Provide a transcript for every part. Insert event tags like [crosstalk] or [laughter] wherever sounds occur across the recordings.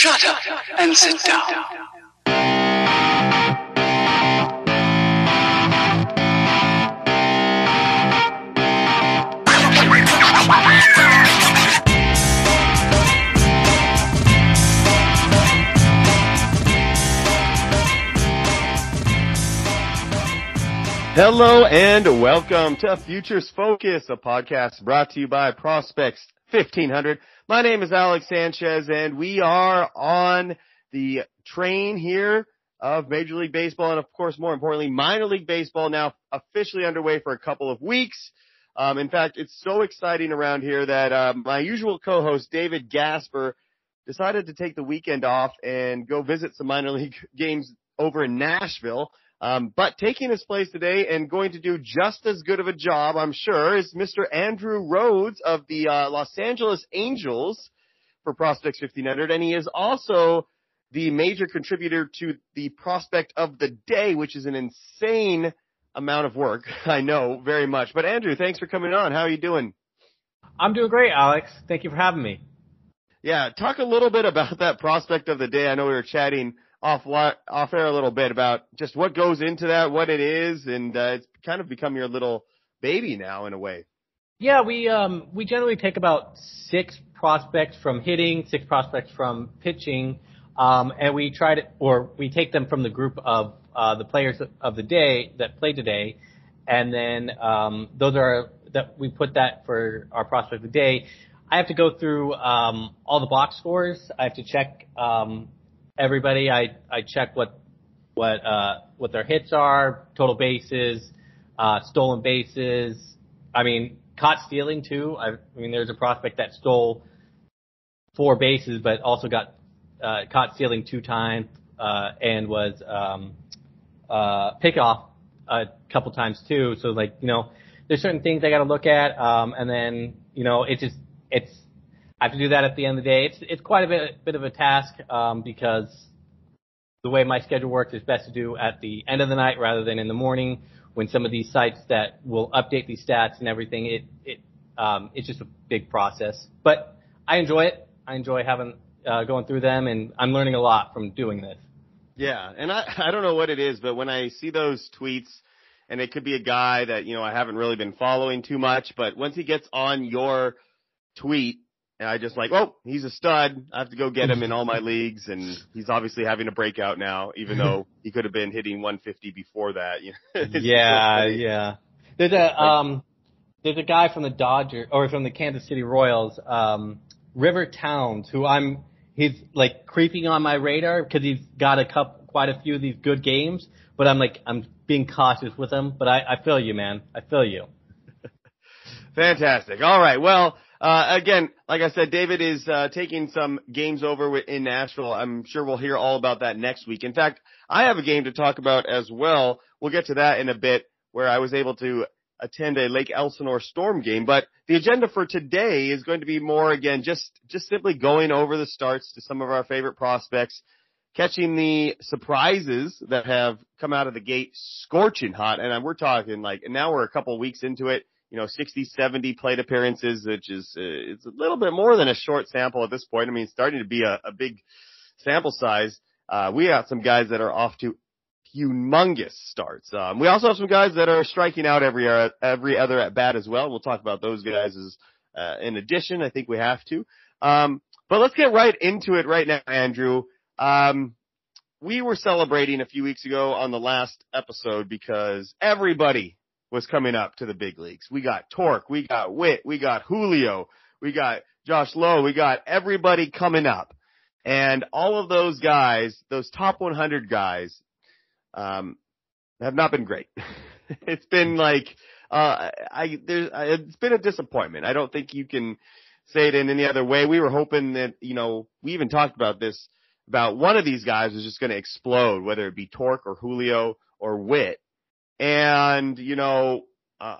Shut up and sit down. Hello and welcome to Futures Focus, a podcast brought to you by Prospects 1500. My name is Alex Sanchez and we are on the train here of Major League Baseball and of course more importantly minor league baseball now officially underway for a couple of weeks. Um, in fact, it's so exciting around here that uh, my usual co-host David Gasper decided to take the weekend off and go visit some minor league [laughs] games over in Nashville. Um, but taking his place today and going to do just as good of a job, I'm sure, is Mr. Andrew Rhodes of the uh, Los Angeles Angels for Prospects 1500, and he is also the major contributor to the Prospect of the Day, which is an insane amount of work. [laughs] I know very much. But Andrew, thanks for coming on. How are you doing? I'm doing great, Alex. Thank you for having me. Yeah, talk a little bit about that Prospect of the Day. I know we were chatting off off air a little bit about just what goes into that, what it is, and uh, it's kind of become your little baby now in a way. Yeah, we um we generally take about six prospects from hitting, six prospects from pitching, um, and we try to or we take them from the group of uh, the players of the day that play today, and then um, those are that we put that for our prospect of the day. I have to go through um, all the box scores. I have to check um, everybody. I I check what what uh what their hits are, total bases, uh stolen bases. I mean, caught stealing too. I, I mean, there's a prospect that stole four bases, but also got uh caught stealing two times uh and was um uh pick off a couple times too. So like, you know, there's certain things I got to look at um and then, you know, it just it's I have to do that at the end of the day. It's it's quite a bit bit of a task um, because the way my schedule works is best to do at the end of the night rather than in the morning when some of these sites that will update these stats and everything. It it um, it's just a big process, but I enjoy it. I enjoy having uh, going through them, and I'm learning a lot from doing this. Yeah, and I I don't know what it is, but when I see those tweets. And it could be a guy that, you know, I haven't really been following too much, but once he gets on your tweet, and I just like, oh, he's a stud. I have to go get him in all my [laughs] leagues, and he's obviously having a breakout now, even [laughs] though he could have been hitting 150 before that. [laughs] You know? yeah, yeah. There's a um, there's a guy from the Dodger or from the Kansas City Royals, um, River Towns, who I'm he's like creeping on my radar because he's got a couple, quite a few of these good games, but I'm like I'm being cautious with him. But I, I feel you, man. I feel you. Fantastic. All right. Well. Uh, again, like I said, David is uh, taking some games over in Nashville. I'm sure we'll hear all about that next week. In fact, I have a game to talk about as well. We'll get to that in a bit where I was able to attend a Lake Elsinore Storm game. But the agenda for today is going to be more, again, just, just simply going over the starts to some of our favorite prospects, catching the surprises that have come out of the gate scorching hot. And we're talking like, now we're a couple weeks into it you know, 60, 70 plate appearances, which is, uh, it's a little bit more than a short sample at this point. I mean, it's starting to be a, a big sample size. Uh, we got some guys that are off to humongous starts. Um, we also have some guys that are striking out every, uh, every other at bat as well. We'll talk about those guys as, uh, in addition. I think we have to. Um, but let's get right into it right now, Andrew. Um, we were celebrating a few weeks ago on the last episode because everybody was coming up to the big leagues. We got Torque, we got Witt, we got Julio, we got Josh Lowe, we got everybody coming up. And all of those guys, those top 100 guys, um, have not been great. [laughs] it's been like, uh, I, there's, it's been a disappointment. I don't think you can say it in any other way. We were hoping that, you know, we even talked about this, about one of these guys was just going to explode, whether it be Torque or Julio or Witt and, you know, uh,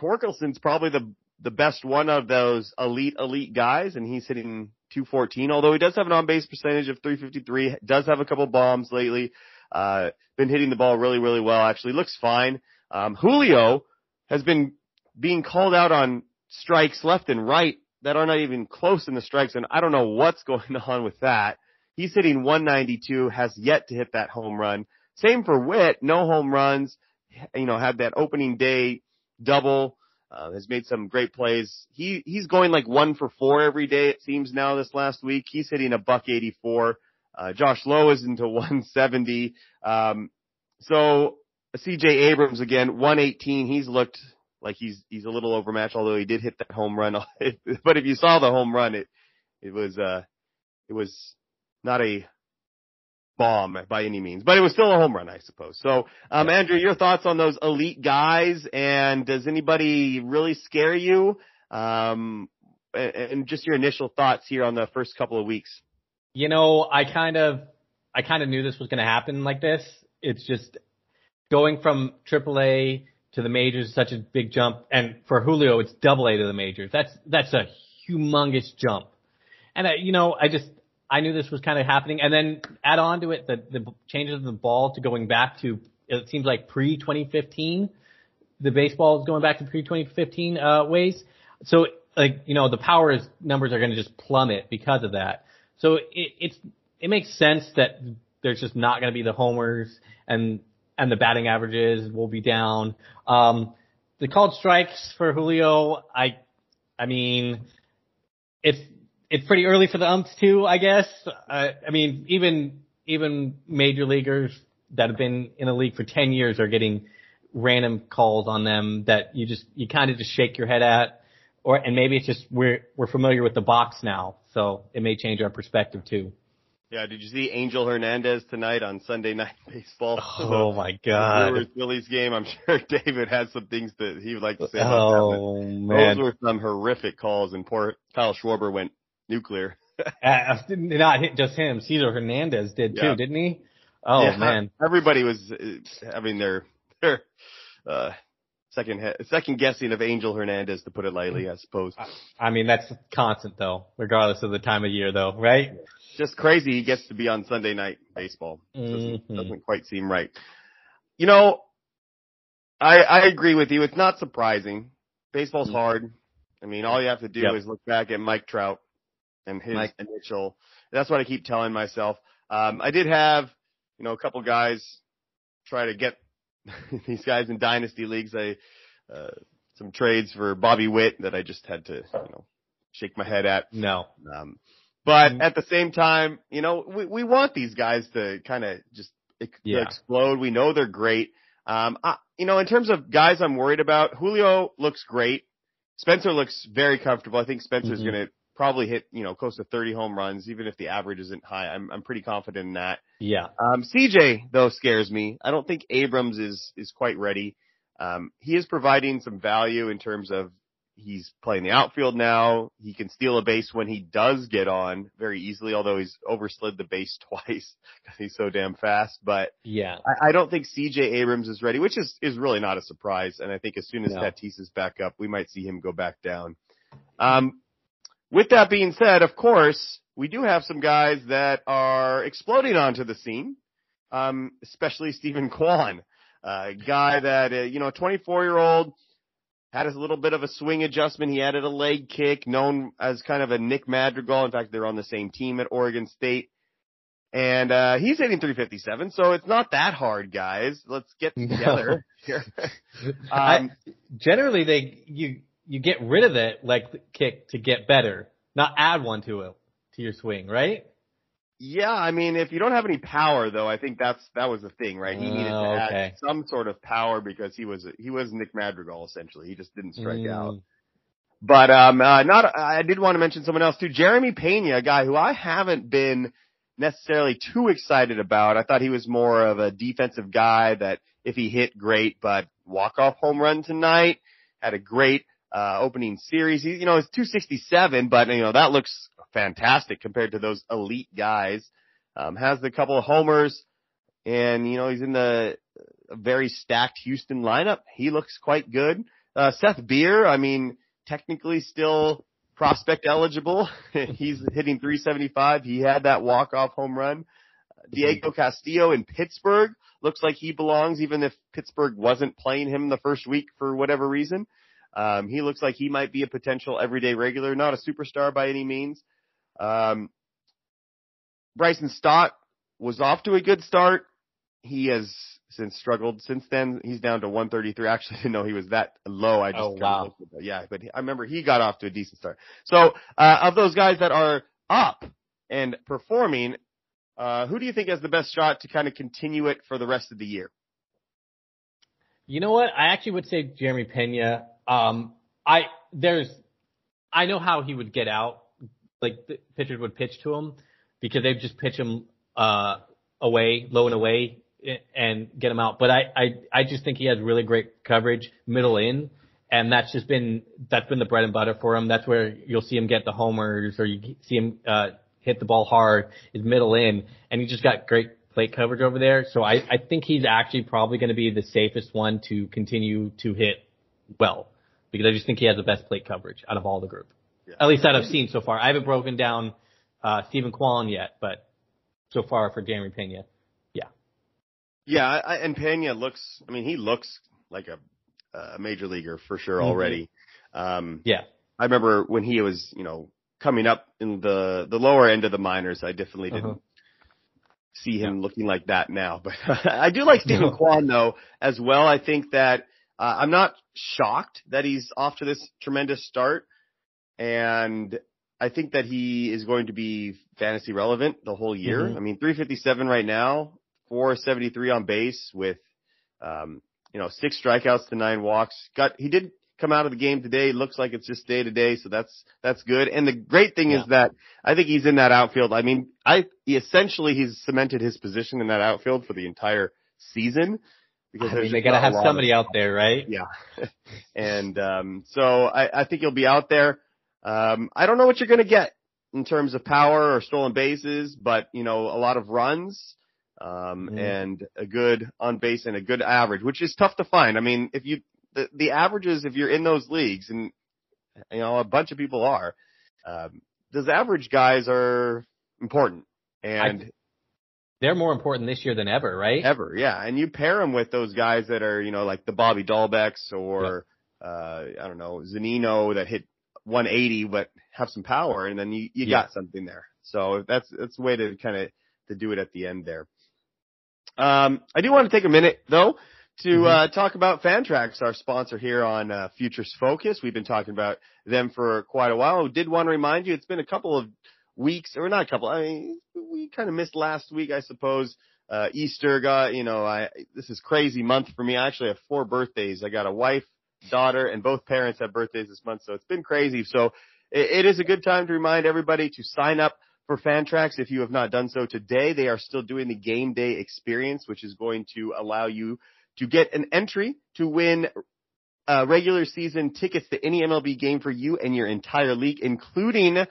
Torkelson's probably the, the best one of those elite, elite guys, and he's hitting 214, although he does have an on-base percentage of 353, does have a couple bombs lately, uh, been hitting the ball really, really well, actually looks fine. Um, Julio has been being called out on strikes left and right that are not even close in the strikes, and I don't know what's [laughs] going on with that. He's hitting 192, has yet to hit that home run. Same for Witt, no home runs. You know, had that opening day double. Uh, has made some great plays. He he's going like one for four every day. It seems now this last week he's hitting a buck 84. Uh, Josh Lowe is into [laughs] 170. Um, so C.J. Abrams again 118. He's looked like he's he's a little overmatched, although he did hit that home run. [laughs] but if you saw the home run, it it was uh it was not a bomb by any means, but it was still a home run, I suppose. So, um, Andrew, your thoughts on those elite guys, and does anybody really scare you? Um, and, just your initial thoughts here on the first couple of weeks. You know, I kind of, I kind of knew this was going to happen like this. It's just going from AAA to the majors is such a big jump, and for Julio, it's double A to the majors. That's that's a humongous jump. And I, you know, I just I knew this was kind of happening, and then add on to it the the changes of the ball to going back to it seems like pre 2015. The baseball is going back to pre 2015 uh, ways. So like you know the power is, numbers are going to just plummet because of that. So it, it's it makes sense that there's just not going to be the homers and and the batting averages will be down. Um, the called strikes for Julio, I I mean, it's it's pretty early for the umps too, I guess. Uh, I mean, even even major leaguers that have been in the league for 10 years are getting random calls on them that you just you kind of just shake your head at or and maybe it's just we're we're familiar with the box now, so it may change our perspective too. Yeah, did you see Angel Hernandez tonight on Sunday Night Baseball? [laughs] Oh my God! The Phillies game. I'm [laughs] sure David has some things that he would like to say. Oh man, those were some horrific calls, and poor Kyle Schwarber went nuclear. [laughs] uh, not just him. Cesar Hernandez did too, yeah. didn't he? Oh yeah, man, everybody was having their [laughs] their uh, second second guessing of Angel Hernandez, to put it lightly, I suppose. I mean, that's constant though, regardless of the time of year, though, right? Just crazy. He gets to be on Sunday night baseball. Doesn't, mm-hmm. doesn't quite seem right. You know, I I agree with you. It's not surprising. Baseball's mm-hmm. hard. I mean, all you have to do yep. is look back at Mike Trout and his Mike. initial. That's what I keep telling myself. Um, I did have, you know, a couple guys try to get [laughs] these guys in dynasty leagues. I uh, some trades for Bobby Witt that I just had to, you know, shake my head at. No. Um, but mm-hmm. at the same time, you know, we we want these guys to kind of just ex- yeah. explode. We know they're great. Um, I, you know, in terms of guys I'm worried about, Julio looks great. Spencer looks very comfortable. I think Spencer's mm-hmm. going to probably hit, you know, close to 30 home runs, even if the average isn't high. I'm, I'm pretty confident in that. Yeah. Um, CJ though scares me. I don't think Abrams is, is quite ready. Um, he is providing some value in terms of he's playing the outfield now. He can steal a base when he does get on very easily, although he's overslid the base [laughs] twice because he's so damn fast. But yeah, I, I don't think CJ Abrams is ready, which is, is really not a surprise. And I think as soon as no. Tatis is back up, we might see him go back down. Um, with that being said, of course, we do have some guys that are exploding onto the scene, um, especially Steven [laughs] Kwan, a guy that, uh, you know, 24 year old, had a little bit of a swing adjustment. He added a leg kick, known as kind of a Nick Madrigal. In fact, they're on the same team at Oregon State. And uh he's hitting 357, so it's not that hard, guys. Let's get [laughs] together no. um, I, generally, they you you get rid of that leg kick to get better, not add one to it to your swing, right? Yeah, I mean, if you don't have any power, though, I think that's that was the thing, right? He needed to oh, okay. add some sort of power because he was he was Nick Madrigal essentially. He just didn't strike mm. out. But um, uh, not I did want to mention someone else too, Jeremy Pena, a guy who I haven't been necessarily too excited about. I thought he was more of a defensive guy that if he hit great, but walk off home run tonight had a great uh, opening series. He, you know, it's 267, but you know that looks fantastic compared to those elite guys. Um, has a couple of homers, and you know he's in the very stacked Houston lineup. He looks quite good. Uh, Seth Beer, I mean, technically still prospect eligible. [laughs] he's hitting 375. He had that walk off home run. Diego Castillo in Pittsburgh looks like he belongs, even if Pittsburgh wasn't playing him the first week for whatever reason. Um, he looks like he might be a potential everyday regular, not a superstar by any means. Um, Bryson Stott was off to a good start. He has since struggled since then. He's down to 133. Actually, [laughs] didn't know he was that low. I just Oh, wow. yeah, but I remember he got off to a decent start. So, uh, of those guys that are up and performing, uh, who do you think has the best shot to kind of continue it for the rest of the year? You know what? I actually would say Jeremy Pena. Um, I there's, I know how he would get out. Like the pitchers would pitch to him because they'd just pitch him uh away, low and away, and get him out. But I I I just think he has really great coverage middle in, and that's just been that's been the bread and butter for him. That's where you'll see him get the homers or you see him uh hit the ball hard is middle in, and he just got great plate coverage over there. So I, I think he's actually probably going to be the safest one to continue to hit well because I just think he has the best plate coverage out of all the group. Yeah. At least that I've seen so far. I haven't broken down uh, Steven Kwan yet, but so far for Jeremy Pena, Yeah, Yeah, I, and Pena looks. I mean, he looks like a a major leaguer for sure Mhm. already. Um, yeah, I remember when he was, you know, coming up in the the lower end of the minors. I definitely didn't Uh-huh. see him looking like that now. But [laughs] I do like Steven. Kwan though as well. I think that uh, I'm not shocked that he's off to this tremendous start, and I think that he is going to be fantasy relevant the whole year. Mhm. I mean, 357 right now, 473 on base with, um, you know, six strikeouts to nine walks. Got he did come out of the game today. Looks like it's just day to day, so that's that's good. And the great thing is that I think he's in that outfield. I mean, I he essentially he's cemented his position in that outfield for the entire season because I mean they got to have somebody of- out there, right? yeah. [laughs] and um so I, I think you'll be out there. Um I don't know what you're gonna get in terms of power or stolen bases, but you know, a lot of runs, um Mhm. and a good on base and a good average, which is tough to find. I mean, if you the, the averages if you're in those leagues and you know, a bunch of people are, um those average guys are important. And They're more important this year than ever, right? ever. Yeah. And you pair them with those guys that are, you know, like the Bobby Dalbecs or, uh, I don't know, Zunino that hit 180 but have some power and then you, you Yeah. got something there. So that's, that's a way to kind of, to do it at the end there. Um, I do want to take a minute though to, Mhm. uh, talk about Fantrax, our sponsor here on, uh, Futures Focus. We've been talking about them for quite a while. Did want to remind you, it's been a couple of weeks, or not a couple, I mean, we kind of missed last week, I suppose uh, Easter got, you know, I, this is crazy month for me. I actually have four birthdays. I got a wife, daughter, and both parents have birthdays this month. So it's been crazy. So it, it is a good time to remind everybody to sign up for Fantrax if you have not done so today. They are still doing the game day experience, which is going to allow you to get an entry to win uh, regular season tickets to any MLB game for you and your entire league, including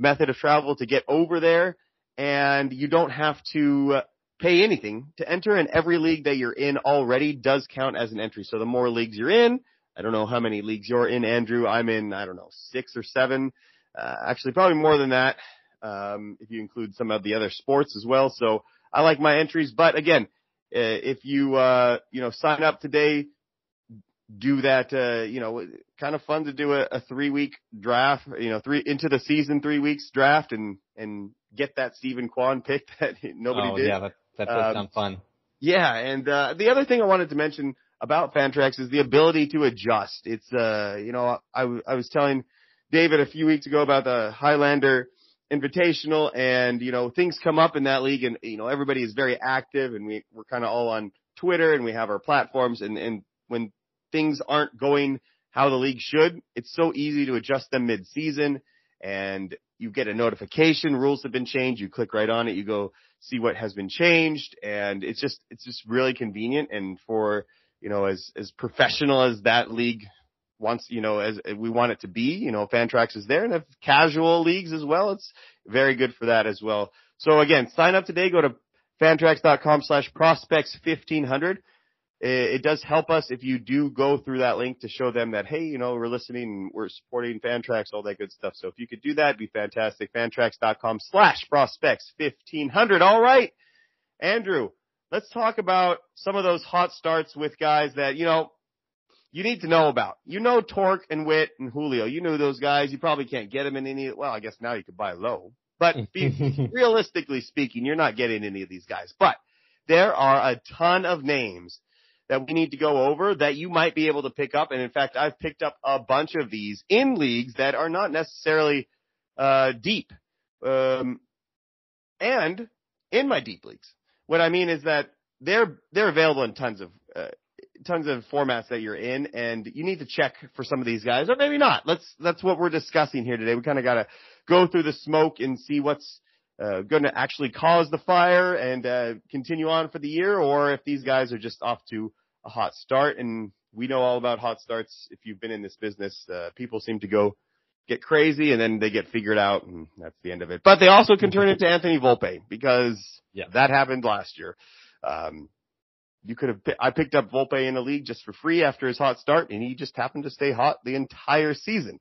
method of travel to get over there. And you don't have to uh, pay anything to enter and every league that you're in already does count as an entry. So the more leagues you're in, I don't know how many leagues you're in, Andrew. I'm in, I don't know, six or seven. Uh, actually probably more than that. Um, if you include some of the other sports as well. So I like my entries, but again, uh, if you, uh, you know, sign up today, do that, uh, you know, kind of fun to do a, a three week draft, you know, three into the season, three weeks draft and, and get that Steven Kwan pick [laughs] that nobody oh, did. yeah, that, that does Um, sound fun. Yeah, and uh, the other thing I wanted to mention about Fantrax is the ability to adjust. It's uh, you know, I, I was telling David a few weeks ago about the Highlander Invitational, and you know, things come up in that league, and you know, everybody is very active, and we we're kind of all on Twitter, and we have our platforms, and and when things aren't going how the league should, it's so easy to adjust them mid-season, and you get a notification, rules have been changed, you click right on it, you go see what has been changed and it's just it's just really convenient and for you know as as professional as that league wants you know as we want it to be you know fantrax is there and if casual leagues as well it's very good for that as well. So again sign up today go to fantrax.com slash prospects 1500 it, it does help us if you do go through that link to show them that hey you know we're listening and we're supporting fantrax all that good stuff. So if you could do that it'd be fantastic. Fantrax.com slash prospects 1500 all right. Andrew let's talk about some of those hot starts with guys that you know you need to know about. You know torque and Witt and julio. You know those guys. You probably can't get them in any well i guess now you could buy low. But [laughs] be, realistically speaking, you're not getting any of these guys. But there are a ton of names that we need to go over that you might be able to pick up. And in fact, I've picked up a bunch of these in leagues that are not necessarily uh, deep. Um, and in my deep leagues. What I mean is that they're they're available in tons of uh, tons of formats that you're in, and you need to check for some of these guys, or maybe not. Let's that's what we're discussing here today. We kind of got to go through the smoke and see what's uh, going to actually cause the fire and uh, continue on for the year, or if these guys are just off to a hot start. And we know all about hot starts. If you've been in this business, uh, people seem to go get crazy and then they get figured out and that's the end of it. But they also can turn into [laughs] Anthony Volpe because Yeah. that happened last year. Um, you could have, I picked up Volpe in the league just for free after his hot start and he just happened to stay hot the entire season.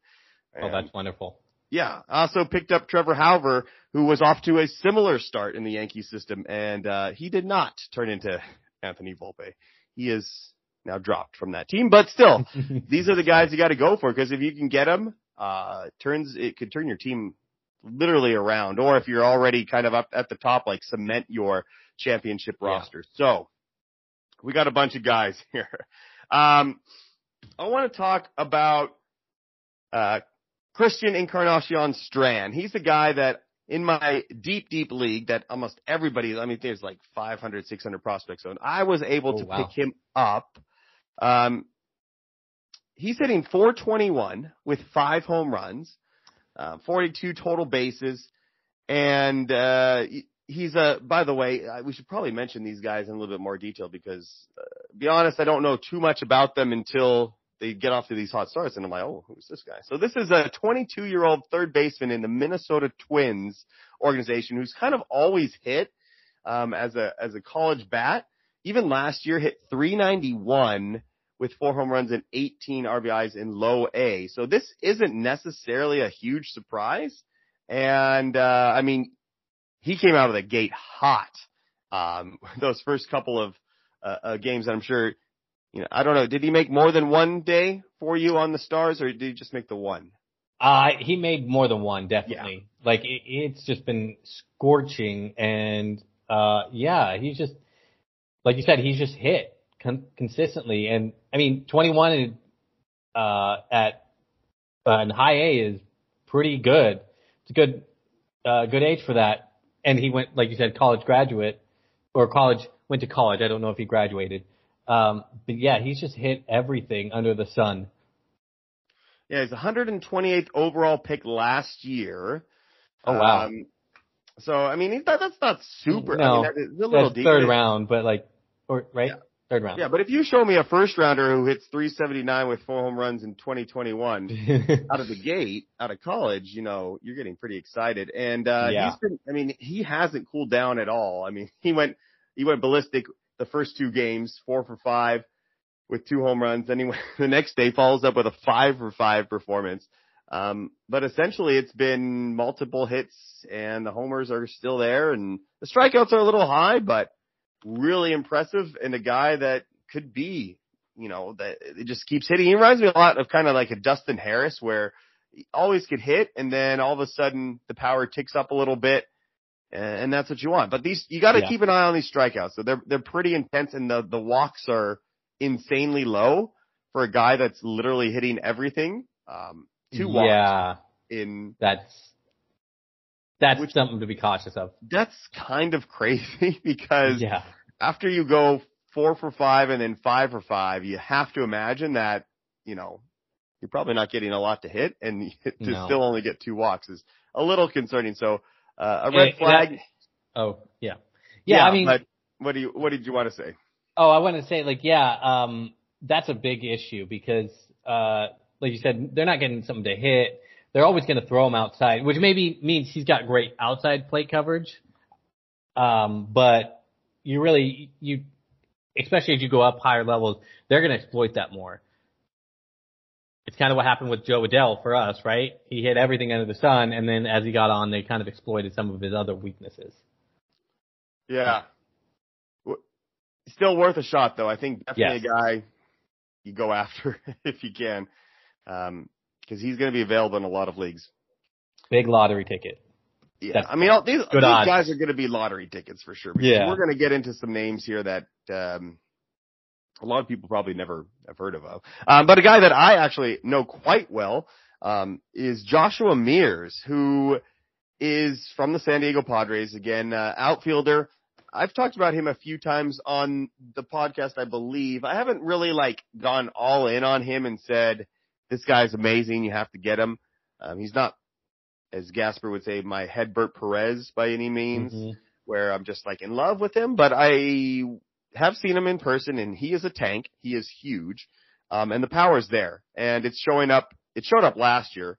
oh, that's wonderful. yeah. I also picked up Trevor Hauver, who was off to a similar start in the Yankee system, and uh, he did not turn into Anthony Volpe. He is now dropped from that team, but still, [laughs] these are the guys you got to go for because if you can get them, uh, turns it could turn your team literally around. Or if you're already kind of up at the top, like cement your championship Yeah. roster. So we got a bunch of guys [laughs] here. Um, I want to talk about uh, Christian Encarnacion Strand. He's the guy that in my deep, deep league that almost everybody, I mean, there's like 500, 600 prospects on. I was able Oh, to wow. pick him up. Um, he's hitting 421 with five home runs, uh, 42 total bases, and uh, he's a. By the way, we should probably mention these guys in a little bit more detail because, uh, be honest, I don't know too much about them until they get off to these hot starts, and I'm like, oh, who's this guy? So this is a 22 year old third baseman in the Minnesota Twins organization who's kind of always hit um, as a as a college bat. Even last year, hit 391 with four home runs and 18 RBIs in low A. So this isn't necessarily a huge surprise. And, uh, I mean, he came out of the gate hot. Um, [laughs] those first couple of, uh, uh, games, that I'm sure, you know, I don't know. Did he make more than one day for you on the stars or did he just make the one? Uh, he made more than one, definitely. Yeah. Like it, it's just been scorching, and uh, yeah, he's just like you said, he's just hit con- consistently, and I mean, 21 and, uh, at uh, in high A is pretty good. It's a good uh, good age for that, and he went like you said, college graduate or college went to college. I don't know if he graduated, um, but yeah, he's just hit everything under the sun. Yeah, he's 128th overall pick last year. Oh wow. Um, so I mean, he's not, that's not super. I No, mean, that is a little That's deep. third round, but like, or right, Yeah. third round. Yeah, but if you show me a first rounder who hits 379 with four home runs in 2021 [laughs] out of the gate, out of college, you know, you're getting pretty excited. And uh Yeah. he's been I mean, he hasn't cooled down at all. I mean, [laughs] he went he went ballistic the first two games, 4 for 5 with two home runs. [laughs] Went, the next day follows up with a 5 for 5 performance. Um but essentially it's been multiple hits and the homers are still there and the strikeouts are a little high, but really impressive and a guy that could be, you know, that it just keeps hitting. He reminds me a lot of kind of like a Dustin Harris where he always could hit and then all of a sudden the power ticks up a little bit and, and that's what you want. But these, you got to Yeah. keep an eye on these strikeouts. So they're, they're pretty intense and the, the walks are insanely low for a guy that's literally hitting everything. Um, two walks Yeah, in, that's that's Which- something to be cautious of. that's kind of [laughs] crazy because Yeah, after you go four for five and then five for five, you have to imagine that, you know, you're probably not getting a lot to hit and [laughs] to No. still only get two walks is a little concerning. So, uh, a red flag. that- oh yeah. yeah, I mean, what do you, what did you want to say? oh, I want to say like yeah, um, that's a big issue because uh, like you said, they're not getting something to hit. They're always going to throw him outside, which maybe means he's got great outside plate coverage. Um, but you really you, especially as you go up higher levels, they're going to exploit that more. It's kind of what happened with Jo Adell for us, right? He hit everything under the sun, and then as he got on, they kind of exploited some of his other weaknesses. Yeah. Still worth a shot though. I think definitely Yes. a guy you go after [laughs] if you can. Um, cause he's going to be available in a lot of leagues. Big lottery ticket. Yeah, That's I mean, all, these, these guys are going to be lottery tickets for sure. Yeah. we're going to get into some names here that um, a lot of people probably never have heard of. Um, but a guy that I actually know quite well um, is Joshua Mears, who is from the San Diego Padres. Again, uh, outfielder. I've talked about him a few times on the podcast, I believe. I haven't really like gone all in on him and said this guy's amazing. You have to get him. Um, he's not, as Gasper would say, my Hedbert Perez by any means Mhm. where I'm just like in love with him, but I have seen him in person and he is a tank. He is huge. Um, and the power is there and it's showing up. It showed up last year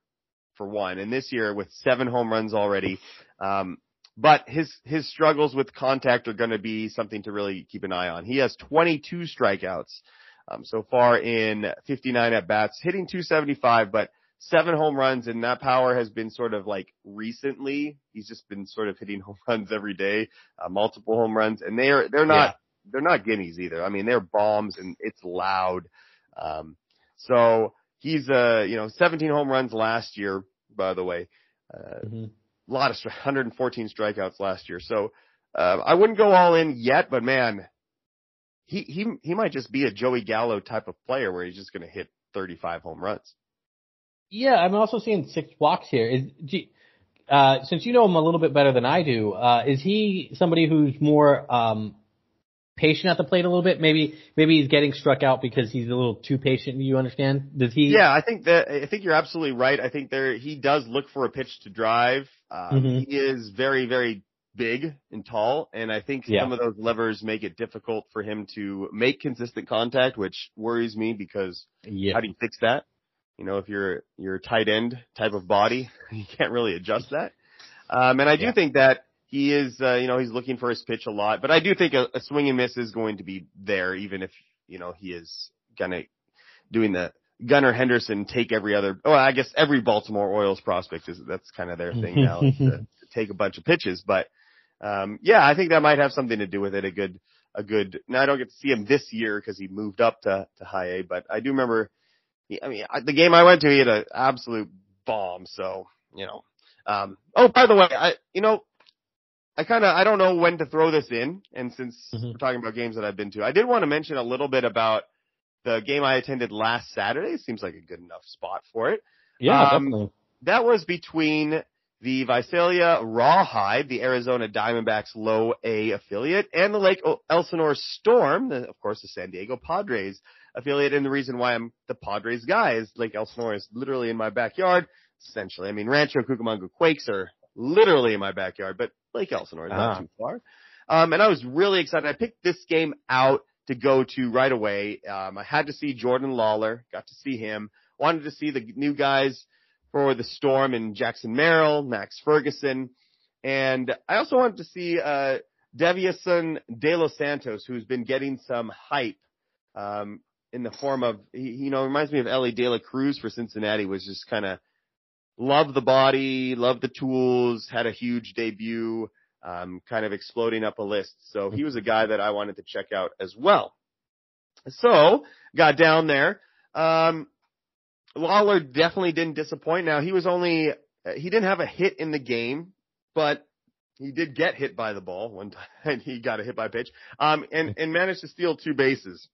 for one and this year with seven home runs already. Um, but his, his struggles with contact are going to be something to really keep an eye on. He has 22 strikeouts, um, so far in 59 at bats, hitting 275, but seven home runs and that power has been sort of like recently. He's just been sort of hitting [laughs] home runs every day, uh, multiple home runs and they're, they're not, they're not guineas either. I mean, they're bombs and it's loud. Um, so he's, uh, you know, 17 home runs last year, by the way. Uh, Mhm. a lot of stri- 114 strikeouts last year. So, uh, I wouldn't go all in yet, but man, he, he, he might just be a Joey Gallo type of player where he's just going to hit 35 home runs. Yeah, I'm also seeing six walks here. Is gee, uh, since you know him a little bit better than I do, uh, is he somebody who's more um, patient at the plate a little bit? Maybe maybe he's getting struck out because he's a little too patient. You understand? Does he? Yeah, I think that I think you're absolutely right. I think there he does look for a pitch to drive. Um, Mhm. He is very very big and tall, and I think Yeah. some of those levers make it difficult for him to make consistent contact, which worries me because Yeah. how do you fix that? You know, if you're you're a tight end type of body, [laughs] you can't really adjust that. Um, and I do Yeah. think that he is, uh, you know, he's looking for his pitch a lot, but I do think a, a swing and miss is going to be there, even if you know he is gonna doing the Gunnar Henderson take every other. Oh, I guess every Baltimore Orioles prospect is that's kind of their thing now to, [laughs] to take a bunch of pitches. But um, yeah, I think that might have something to do with it. A good, a good. Now I don't get to see him this year because he moved up to to high A, but I do remember. I mean, I, the game I went to, he had an absolute bomb. So you know. Um, oh, by the way, I you know. I kind of I don't know when to throw this in, and since Mhm. we're talking about games that I've been to, I did want to mention a little bit about the game I attended last Saturday. Seems like a good enough spot for it. Yeah, Um, definitely. That was between the Visalia Rawhide, the Arizona Diamondbacks low A affiliate, and the Lake Elsinore Storm, the, of course, the San Diego Padres affiliate. And the reason why I'm the Padres guy is Lake Elsinore is literally in my backyard, essentially. I mean, Rancho Cucamonga Quakes are literally in my backyard, but Lake Elsinore is not Ah. too far. Um, and I was really excited. I picked this game out to go to right away. Um, I had to see Jordan Lawlar, got to see him, wanted to see the new guys for the Storm and Jackson Merrill, Max Ferguson, and I also wanted to see uh, Deyvison De Los Santos, who's been getting some hype um, in the form of, he, you know, reminds me of Elly De La Cruz for Cincinnati, was just kind of loved the body, loved the tools, had a huge debut, um, kind of exploding up a list. So he was a guy that I wanted to check out as well. So got down there. Um, Lawlar definitely didn't disappoint. Now he was only uh, he didn't have a hit in the game, but he did get hit by the ball one [laughs] time. he got a hit by pitch, um, and and managed to steal two bases.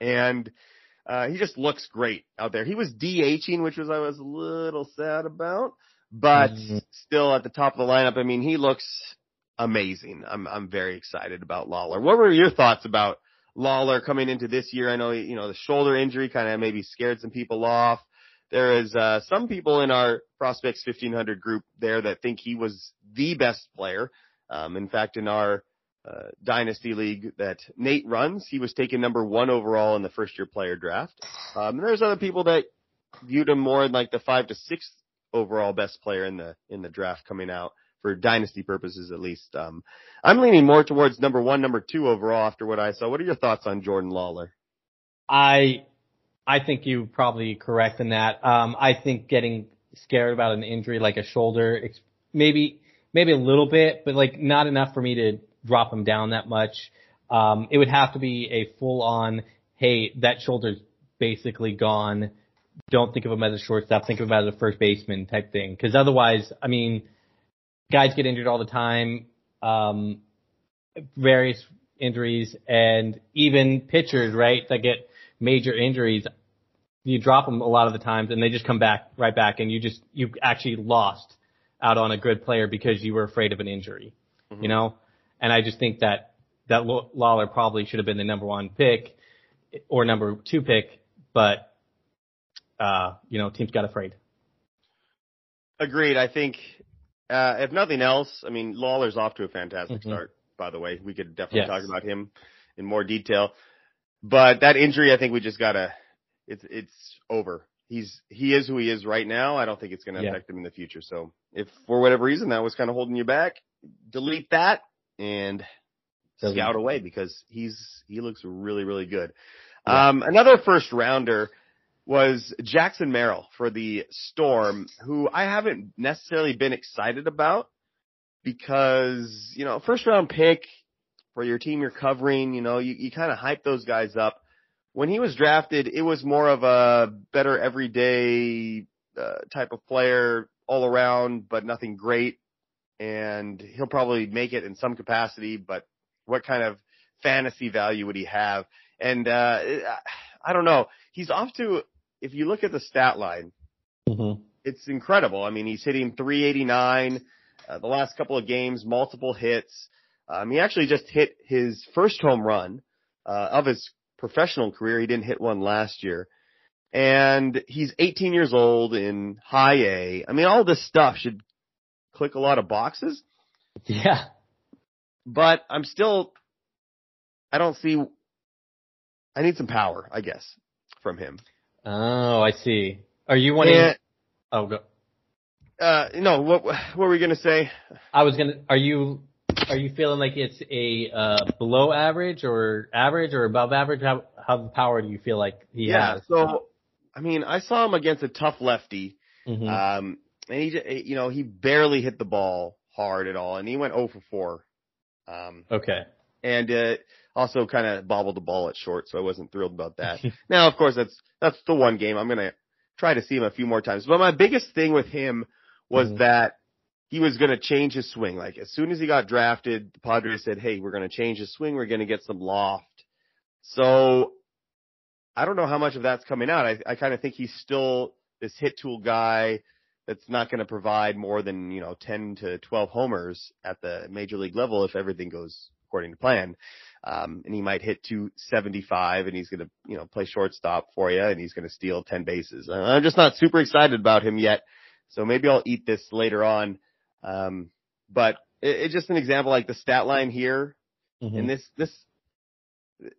And uh, he just looks great out there. He was DHing, which was I was a little sad about, but Mhm. still at the top of the lineup. I mean, he looks amazing. I'm I'm very excited about Lawlar. What were your thoughts about Lawlar coming into this year? I know you know the shoulder injury kind of maybe scared some people off. There is uh, some people in our prospects 1500 group there that think he was the best player. Um, in fact, in our uh, dynasty league that Nate runs, he was taken number one overall in the first year player draft. Um, and there's other people that viewed him more in like the five to sixth overall best player in the in the draft coming out for dynasty purposes at least. Um, I'm leaning more towards number one, number two overall after what I saw. What are your thoughts on Jordan Lawlar? I I think you're probably correct in that. Um, I think getting scared about an injury like a shoulder, maybe maybe a little bit, but like not enough for me to drop him down that much. Um, it would have to be a full on, hey, that shoulder's basically gone. Don't think of him as a shortstop. Think of him as a first baseman type thing. Because otherwise, I mean, guys get injured all the time, um, various injuries, and even pitchers, right, that get major injuries. You drop them a lot of the times, and they just come back right back, and you just you actually lost out on a good player because you were afraid of an injury, mm-hmm. you know. And I just think that that Lawlar probably should have been the number one pick or number two pick, but uh, you know, teams got afraid. Agreed. I think uh, if nothing else, I mean, Lawlar's off to a fantastic mm-hmm. start. By the way, we could definitely yes. talk about him in more detail. But that injury, I think we just gotta. It's it's over. He's he is who he is right now. I don't think it's going to yeah. affect him in the future. So if for whatever reason that was kind of holding you back, delete that and Doesn't scout away because he's he looks really really good. Yeah. Um, another first rounder was Jackson Merrill for the Storm, who I haven't necessarily been excited about because, you know, first round pick for your team you're covering, you know, you, you kind of hype those guys up. When he was drafted, it was more of a better everyday uh, type of player all around, but nothing great. And he'll probably make it in some capacity, but what kind of fantasy value would he have? And, uh, I don't know. He's off to if you look at the stat line, mm-hmm. it's incredible. I mean, he's hitting 389 uh, the last couple of games, multiple hits. Um, he actually just hit his first home run uh, of his professional career. He didn't hit one last year. And he's 18 years old in high A. I mean, all this stuff should click a lot of boxes. Yeah. But I'm still, I don't see, I need some power, I guess, from him. Oh, I see. Are you wanting? And, oh, go. Uh, no. What What were we gonna say? I was gonna. Are you Are you feeling like it's a uh, below average or average or above average? How How power do you feel like he yeah, has? Yeah, so, I mean, I saw him against a tough lefty. Mm-hmm. Um, and he, you know, he barely hit the ball hard at all, and he went 0 for 4. Um, okay. And uh, also kind of bobbled the ball at short, so I wasn't thrilled about that. [laughs] now, of course, that's that's the one game I'm gonna try to see him a few more times. But my biggest thing with him was mm-hmm. that he was going to change his swing. Like as soon as he got drafted, the Padres said, "Hey, we're going to change his swing. We're going to get some loft." So I don't know how much of that's coming out. I, I kind of think he's still this hit tool guy that's not going to provide more than you know 10 to 12 homers at the major league level if everything goes according to plan. Um, and he might hit 275 and he's going to, you know, play shortstop for you and he's going to steal 10 bases. I'm just not super excited about him yet. So maybe I'll eat this later on. Um, but it, it's just an example like the stat line here mm-hmm. in this, this,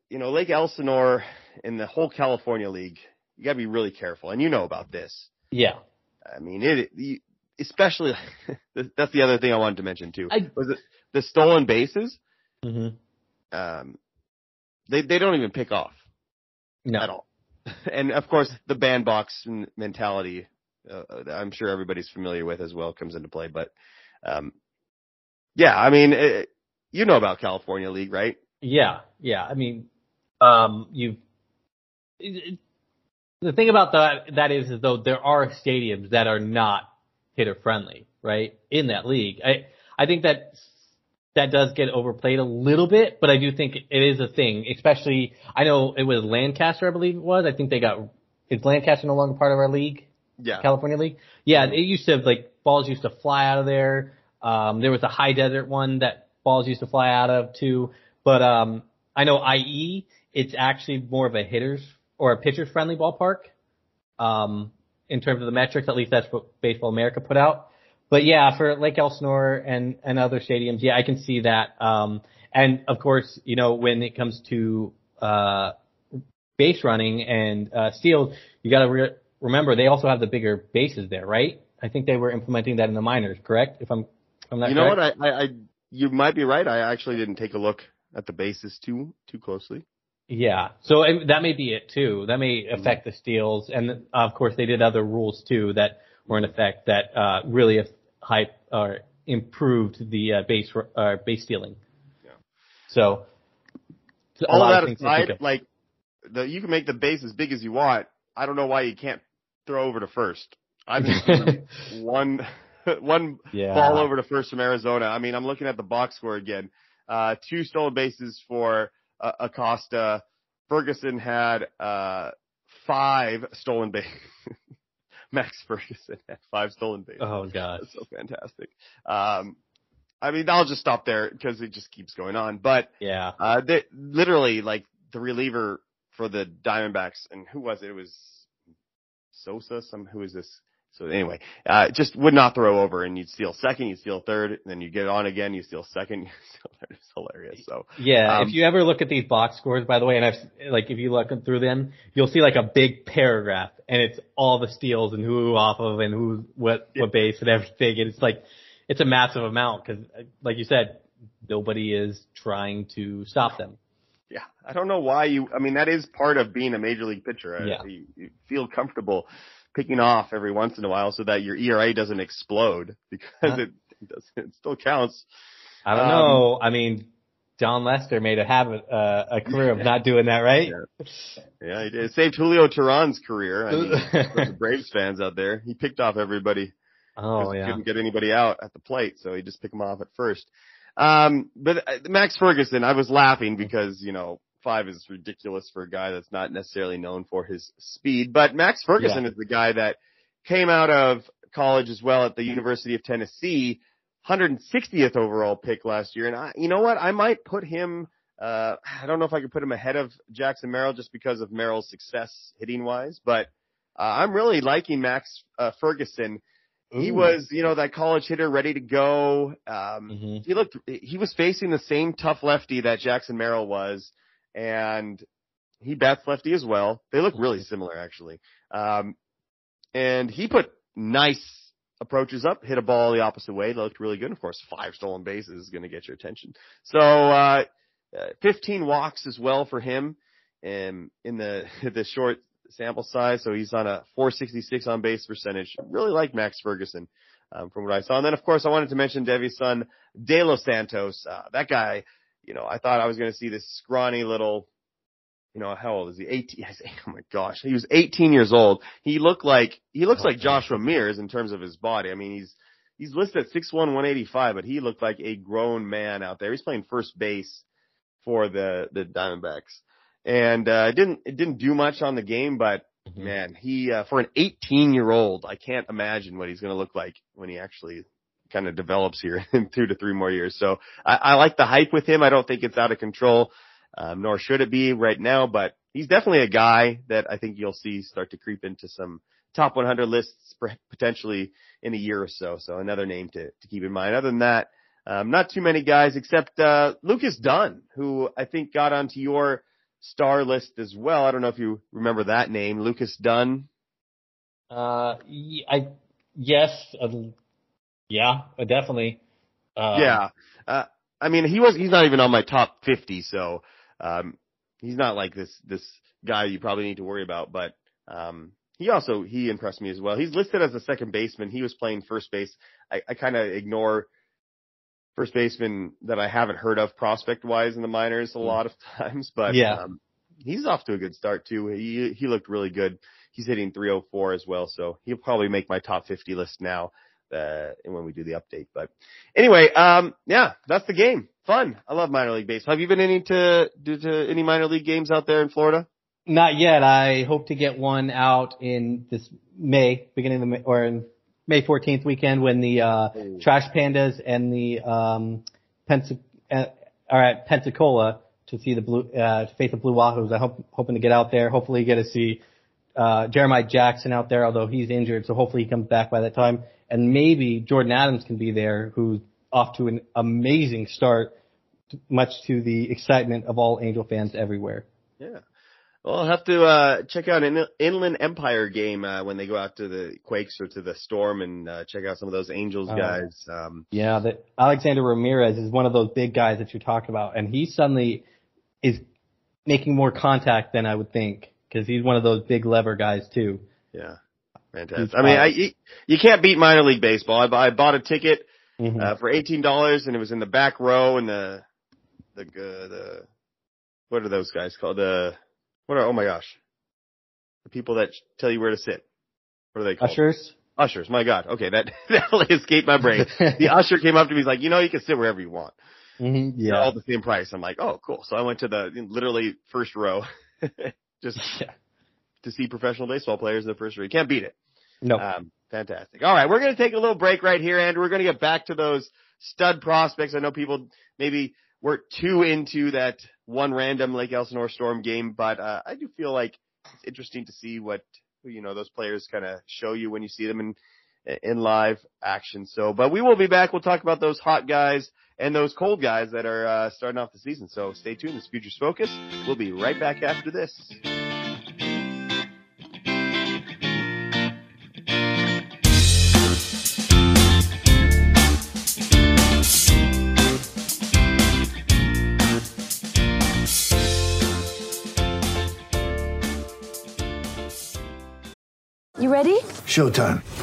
you know, Lake Elsinore in the whole California league, you gotta be really careful. And you know about this. Yeah. I mean, it, especially, [laughs] that's the other thing I wanted to mention too. I, was it the stolen bases? Mm-hmm um, they they don't even pick off no. at all. [laughs] And of course, the bandbox mentality, uh, I'm sure everybody's familiar with as well, comes into play. But um, yeah, I mean, it, you know about California League, right? Yeah, yeah. I mean, um, you. The thing about that that is, is though there are stadiums that are not hitter friendly, right? In that league, I I think that that does get overplayed a little bit, but I do think it is a thing. Especially, I know it was Lancaster, I believe it was. I think they got is Lancaster no longer part of our league? Yeah, California League. Yeah, it used to like balls used to fly out of there. Um, there was a high desert one that balls used to fly out of too. But um, I know IE, it's actually more of a hitters or a pitcher friendly ballpark. Um, in terms of the metrics, at least that's what Baseball America put out. But yeah, for Lake Elsinore and, and other stadiums, yeah, I can see that. Um, and of course, you know, when it comes to, uh, base running and, uh, steals, you gotta re- remember they also have the bigger bases there, right? I think they were implementing that in the minors, correct? If I'm, if I'm not You know correct? what? I, I, I, you might be right. I actually didn't take a look at the bases too, too closely. Yeah. So that may be it too. That may affect the steals. And of course they did other rules too that were in effect that, uh, really hype or improved the uh, base uh, base stealing. Yeah. So all that aside, like the you can make the base as big as you want. I don't know why you can't throw over to first. I've [laughs] one one Yeah. ball over to first from Arizona. I mean, I'm looking at the box score again. Uh, two stolen bases for uh, Acosta. Ferguson had uh, five stolen bases. [laughs] Max Ferguson had five stolen bases. Oh god. That's so fantastic. Um, I mean, I'll just stop there because it just keeps going on. But Yeah. uh, they, literally, like the reliever for the Diamondbacks, and who was it? It was Sosa. Some who is this? So anyway, uh, just would not throw over, and you'd steal second, you'd steal third, and then you get on again, you steal second, [laughs] you steal third. It's hilarious. So Yeah, Um, if you ever look at these box scores, by the way, and I've like if you look through them, you'll see like a big paragraph, and it's all the steals and who off of and who what what base and everything. And it's like it's a massive amount because, like you said, nobody is trying to stop them. yeah, I don't know why you. I mean, that is part of being a major league pitcher. Yeah. You, you feel comfortable picking off every once in a while so that your ERA doesn't explode [laughs] because Huh. it, it does it still counts. I don't Um, know. I mean, Jon Lester made a habit, uh, a career of not doing that, right? Yeah, he did. It saved Julio Teheran's career. I mean, [laughs] the Braves fans out there, he picked off everybody. Oh because he yeah. couldn't get anybody out at the plate, so he just picked him off at first. Um, but uh, Max Ferguson, I was laughing because you know five is ridiculous for a guy that's not necessarily known for his speed. But Max Ferguson is the guy that came out of college as well at the University of Tennessee, 160th overall pick last year, and I, you know what, I might put him. Uh, I don't know if I could put him ahead of Jackson Merrill just because of Merrill's success hitting wise, but uh, I'm really liking Max uh, Ferguson. He Ooh. was, you know, that college hitter ready to go. Um, Mhm. he looked, he was facing the same tough lefty that Jackson Merrill was, and he bats lefty as well. They look really similar actually. Um, and he put nice approaches up, hit a ball the opposite way. They looked really good. Of course, five stolen bases is going to get your attention. So, uh, uh, 15 walks as well for him in, in the, [laughs] the short sample size. So he's on a 466 on base percentage. Really like Max Ferguson. Um, from what I saw. And then of course I wanted to mention Deyvison, De Los Santos. Uh, that guy, you know, I thought I was going to see this scrawny little, you know, how old is he? 18. I [laughs] say, oh my gosh. He was 18 years old. He looked like, he looks like. Joshua Mears in terms of his body. I mean, he's, he's listed at 6'1", 185, but he looked like a grown man out there. He's playing first base for the, the Diamondbacks. And, uh, it didn't, it didn't do much on the game, but Mhm. man, he, uh, for an 18 year old, I can't imagine what he's going to look like when he actually kind of develops here [laughs] in two to three more years. So I, I like the hype with him. I don't think it's out of control, um, nor should it be right now, but he's definitely a guy that I think you'll see start to creep into some top 100 lists potentially in a year or so. So another name to, to keep in mind. Other than that, um, not too many guys except, uh, Lucas Dunn, who I think got onto your star list as well. I don't know if you remember that name, Lucas Dunn. Uh, I yes, yeah, uh, definitely. Um, yeah. Uh, I mean, he was, he's not even on my top 50, so, um, he's not like this, this guy you probably need to worry about, but, um, he also, he impressed me as well. He's listed as a second baseman. He was playing first base. I, I kind of ignore first baseman that I haven't heard of prospect wise in the minors a lot of [laughs] times, but, Yeah. um, he's off to a good start too. He, he looked really good. He's hitting 304 as well, so he'll probably make my top 50 list now, uh, when we do the update, but Anyway, um, yeah, that's the game. Fun. I love minor league baseball. Have you been any to, to, to any minor league games out there in Florida? Not yet. I hope to get one out in this May, beginning of the May, or in May 14th weekend when the uh. Trash Pandas and the um, Pensa- uh, are at Pensacola to see the blue uh, face the Blue Wahoos. I hope hoping to get out there. Hopefully, get to see uh, Jeremiah Jackson out there, although he's injured, so hopefully he comes back by that time. And maybe Jordan Adams can be there, who's off to an amazing start, much to the excitement of all Angel fans everywhere. Yeah. Well, I'll have to uh check out an Inland Empire game uh, when they go out to the Quakes or to the Storm and uh, check out some of those Angels Oh. guys. Um, Yeah, that Alexander Ramirez is one of those big guys that you're talking about, and he suddenly is making more contact than I would think because he's one of those big lever guys too. yeah, fantastic. He's I mean, I, you, you can't beat minor league baseball. I, I bought a ticket Mhm. uh, for eighteen dollars, and it was in the back row, and the the uh, the what are those guys called? The what are? Oh my gosh, the people that tell you where to sit. What are they called? Ushers, Ushers, my God. Okay, that, [laughs] that escaped my brain. the [laughs] usher came up to me, he's like, you know, you can sit wherever you want. Mm-hmm, They're all the same price. I'm like, oh, cool. So I went to the literally first row, [laughs] just Yeah. [laughs] to see professional baseball players in the first row. You can't beat it. No. Um, fantastic. All right, we're going to take a little break right here, Andrew. We're going to get back to those stud prospects. I know people maybe weren't too into that one random Lake Elsinore Storm game, but uh, I do feel like it's interesting to see what you know those players kind of show you when you see them in in live action. So, but we will be back. We'll talk about those hot guys and those cold guys that are uh, starting off the season. So stay tuned. This is Futures Focus. We'll be right back after this. You ready? Showtime.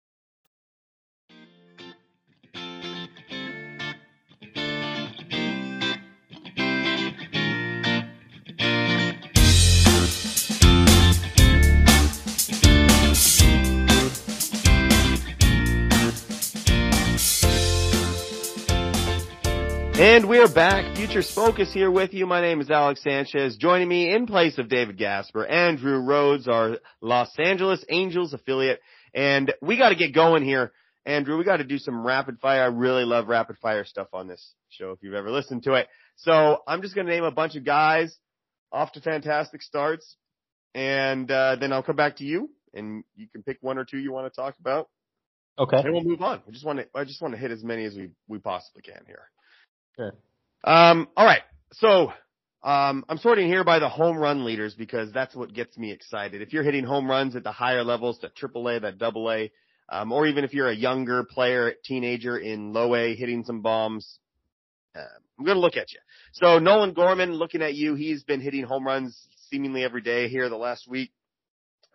And we are back. Futures Focus here with you. My name is Alex Sanchez. Joining me in place of David Gasper, Andrew Rhodes, our Los Angeles Angels affiliate. And we got to get going here. Andrew, we got to do some rapid fire. I really love rapid fire stuff on this show if you've ever listened to it. So I'm just going to name a bunch of guys off to fantastic starts. And uh, then I'll come back to you and you can pick one or two you want to talk about. Okay. And we'll move on. I just want to, I just want to hit as many as we, we possibly can here. Sure. Um, all right. So, um, I'm sorting here by the home run leaders because that's what gets me excited. If you're hitting home runs at the higher levels, that triple A, that double A, um, or even if you're a younger player, teenager in low A hitting some bombs, uh, I'm going to look at you. So Nolan Gorman, looking at you, he's been hitting home runs seemingly every day here the last week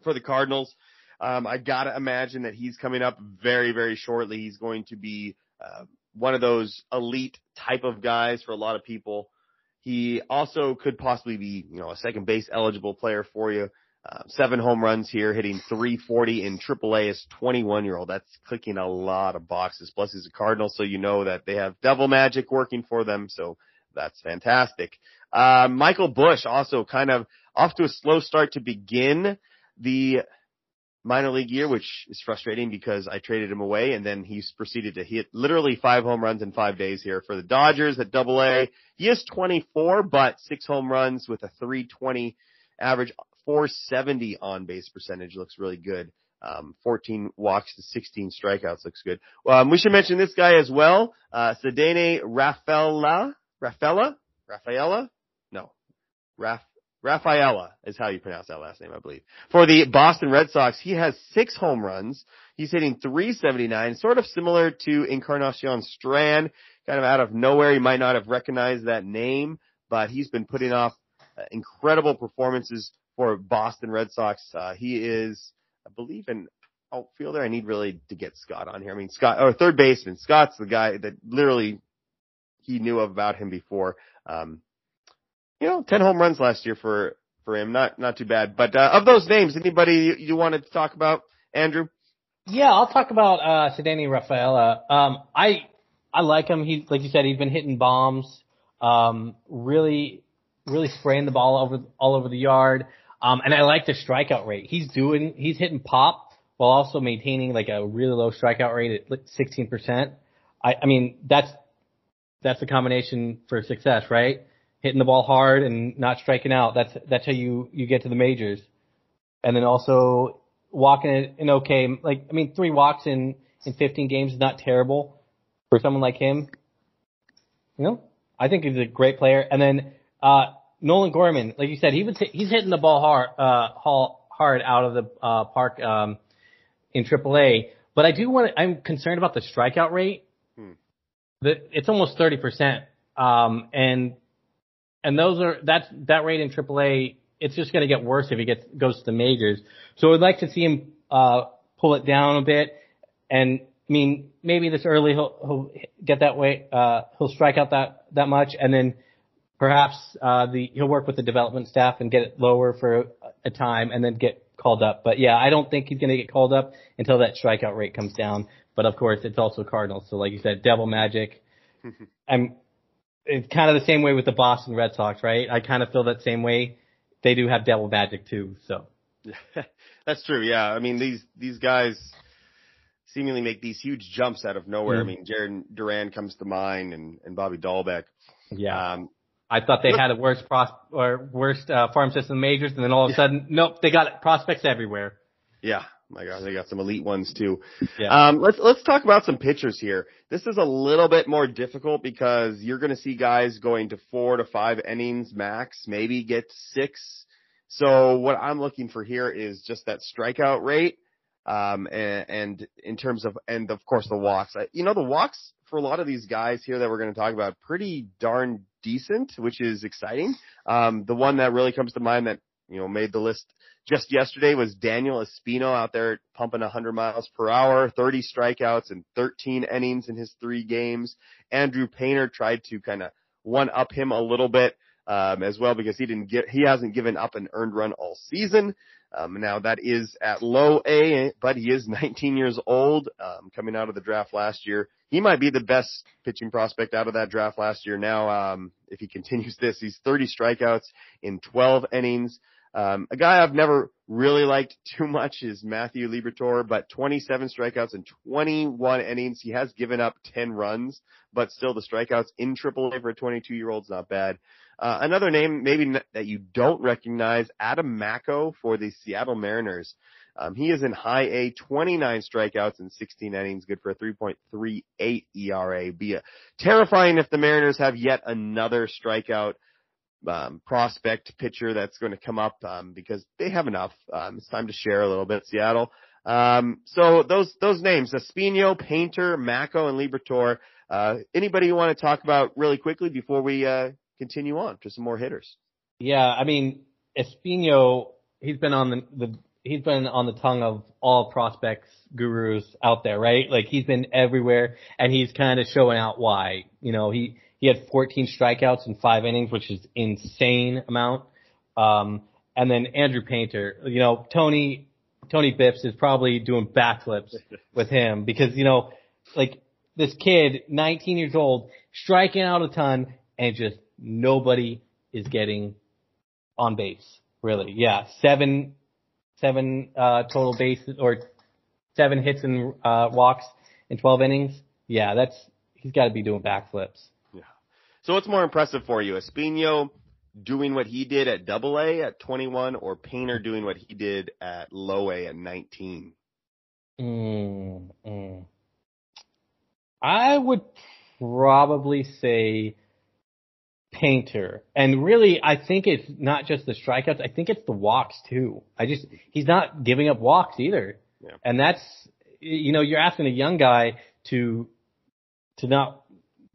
for the Cardinals. Um, I gotta imagine that he's coming up very, very shortly. He's going to be, uh, one of those elite type of guys for a lot of people. He also could possibly be, you know, a second base eligible player for you. Uh, seven home runs here, hitting 340 in AAA as 21 year old. That's clicking a lot of boxes. Plus he's a Cardinal, so you know that they have devil magic working for them. So that's fantastic. Uh, Michael Busch also kind of off to a slow start to begin the minor league year, which is frustrating because I traded him away and then he's proceeded to hit literally five home runs in five days here for the Dodgers at double A. He is 24, but six home runs with a 320 average, 470 on base percentage looks really good. Um, 14 walks to 16 strikeouts looks good. Um, we should mention this guy as well. Uh, Ceddanne Rafaela, Rafaela, Rafaela? No. Raf, Rafaela is how you pronounce that last name, I believe. For the Boston Red Sox, he has six home runs. He's hitting 379, sort of similar to Encarnacion Strand, kind of out of nowhere. You might not have recognized that name, but he's been putting off uh, incredible performances for Boston Red Sox. Uh, he is, I believe, an outfielder. I need really to get Scott on here. I mean, Scott, or third baseman. Scott's the guy that literally he knew about him before. Um, you know, 10 home runs last year for, for him. Not, not too bad. But, uh, of those names, anybody you, you wanted to talk about, Andrew? Yeah, I'll talk about uh Ceddanne Rafaela. Um I I like him. He's like you said, he's been hitting bombs. Um really really spraying the ball over all over the yard. Um and I like the strikeout rate. He's doing he's hitting pop while also maintaining like a really low strikeout rate at sixteen percent. I I mean that's that's the combination for success, right? Hitting the ball hard and not striking out. That's that's how you you get to the majors. And then also walking in okay, like I mean, three walks in in 15 games is not terrible for someone like him. You know, I think he's a great player. And then uh Nolan Gorman, like you said, he was he's hitting the ball hard uh hard out of the uh park um in AAA, But I do want to, I'm concerned about the strikeout rate. Hmm. The, it's almost 30%. Um, and, and those are, that's, that rate in AAA, it's just going to get worse if he gets, goes to the majors. So I'd like to see him, uh, pull it down a bit. And I mean, maybe this early he'll, he'll get that way, uh, he'll strike out that, that much and then perhaps, uh, the, he'll work with the development staff and get it lower for a, a time and then get called up. But yeah, I don't think he's going to get called up until that strikeout rate comes down. But of course, it's also Cardinals. So like you said, devil magic. [laughs] I'm, it's kind of the same way with the Boston Red Sox, right? I kind of feel that same way. They do have devil magic too. So [laughs] That's true. Yeah. I mean, these, these guys seemingly make these huge jumps out of nowhere. I Mm. mean, Jarren Duran comes to mind and, and Bobby Dalbec. yeah, Um, I thought they had a worst pros or worst uh, farm system majors, and then all of a sudden, nope, they got prospects everywhere. yeah. My God, they got some elite ones too. Yeah. Um, let's let's talk about some pitchers here. This is a little bit more difficult because you're going to see guys going to four to five innings max, maybe get six. So what I'm looking for here is just that strikeout rate, um, and, and in terms of and of course the walks. I, you know the walks for a lot of these guys here that we're going to talk about pretty darn decent, which is exciting. Um, the one that really comes to mind that you know made the list just yesterday was Daniel Espino out there pumping 100 miles per hour, 30 strikeouts and 13 innings in his three games. Andrew Painter tried to kind of one up him a little bit um, as well because he didn't get he hasn't given up an earned run all season. Um, now that is at low A, but he is [laughs] 19 years old, um, coming out of the draft last year. He might be the best pitching prospect out of that draft last year. Now, um, if he [laughs] continues this, he's 30 strikeouts in 12 innings. Um, a guy I've never really liked [laughs] too much is Matthew Liberatore, but 27 strikeouts in 21 innings. He has given up 10 runs, but still the strikeouts in AAA for a 22 year old is not bad. Uh, another name maybe that you don't recognize, Adam Macko for the Seattle Mariners. Um, he is in high A, 29 strikeouts in 16 innings, good for a 3.38 ERA. Be a, terrifying if the Mariners have yet another strikeout um, prospect pitcher that's going to come up um, because they have enough. Um, it's time to share a little bit, Seattle. Um, so those those names: Espino, Painter, Macko, and Liberatore. Uh, anybody you want to talk about really quickly before we uh, continue on to some more hitters? Yeah, I mean, Espino, he's been on the, the he's been on the tongue of all prospects gurus out there, right? Like he's been everywhere and he's kind of showing out why. You know, he he had 14 strikeouts in 5 innings, which is insane amount. Um and then Andrew Painter, you know, Tony Tony Bips is probably doing backflips [laughs] with him because, you know, like this kid, 19 years old, striking out a ton and just nobody is getting on base. Really, yeah, seven, seven uh, total bases or seven hits and uh, walks in 12 innings. Yeah, that's he's got to be doing backflips. So what's more impressive for you, Espino doing what he did at Double A at 21, or Painter doing what he did at Low A at 19? Mm, mm. I would probably say Painter, and really, I think it's not just the strikeouts. I think it's the walks too. I just he's not giving up walks either, Yeah. and that's you know you're asking a young guy to to not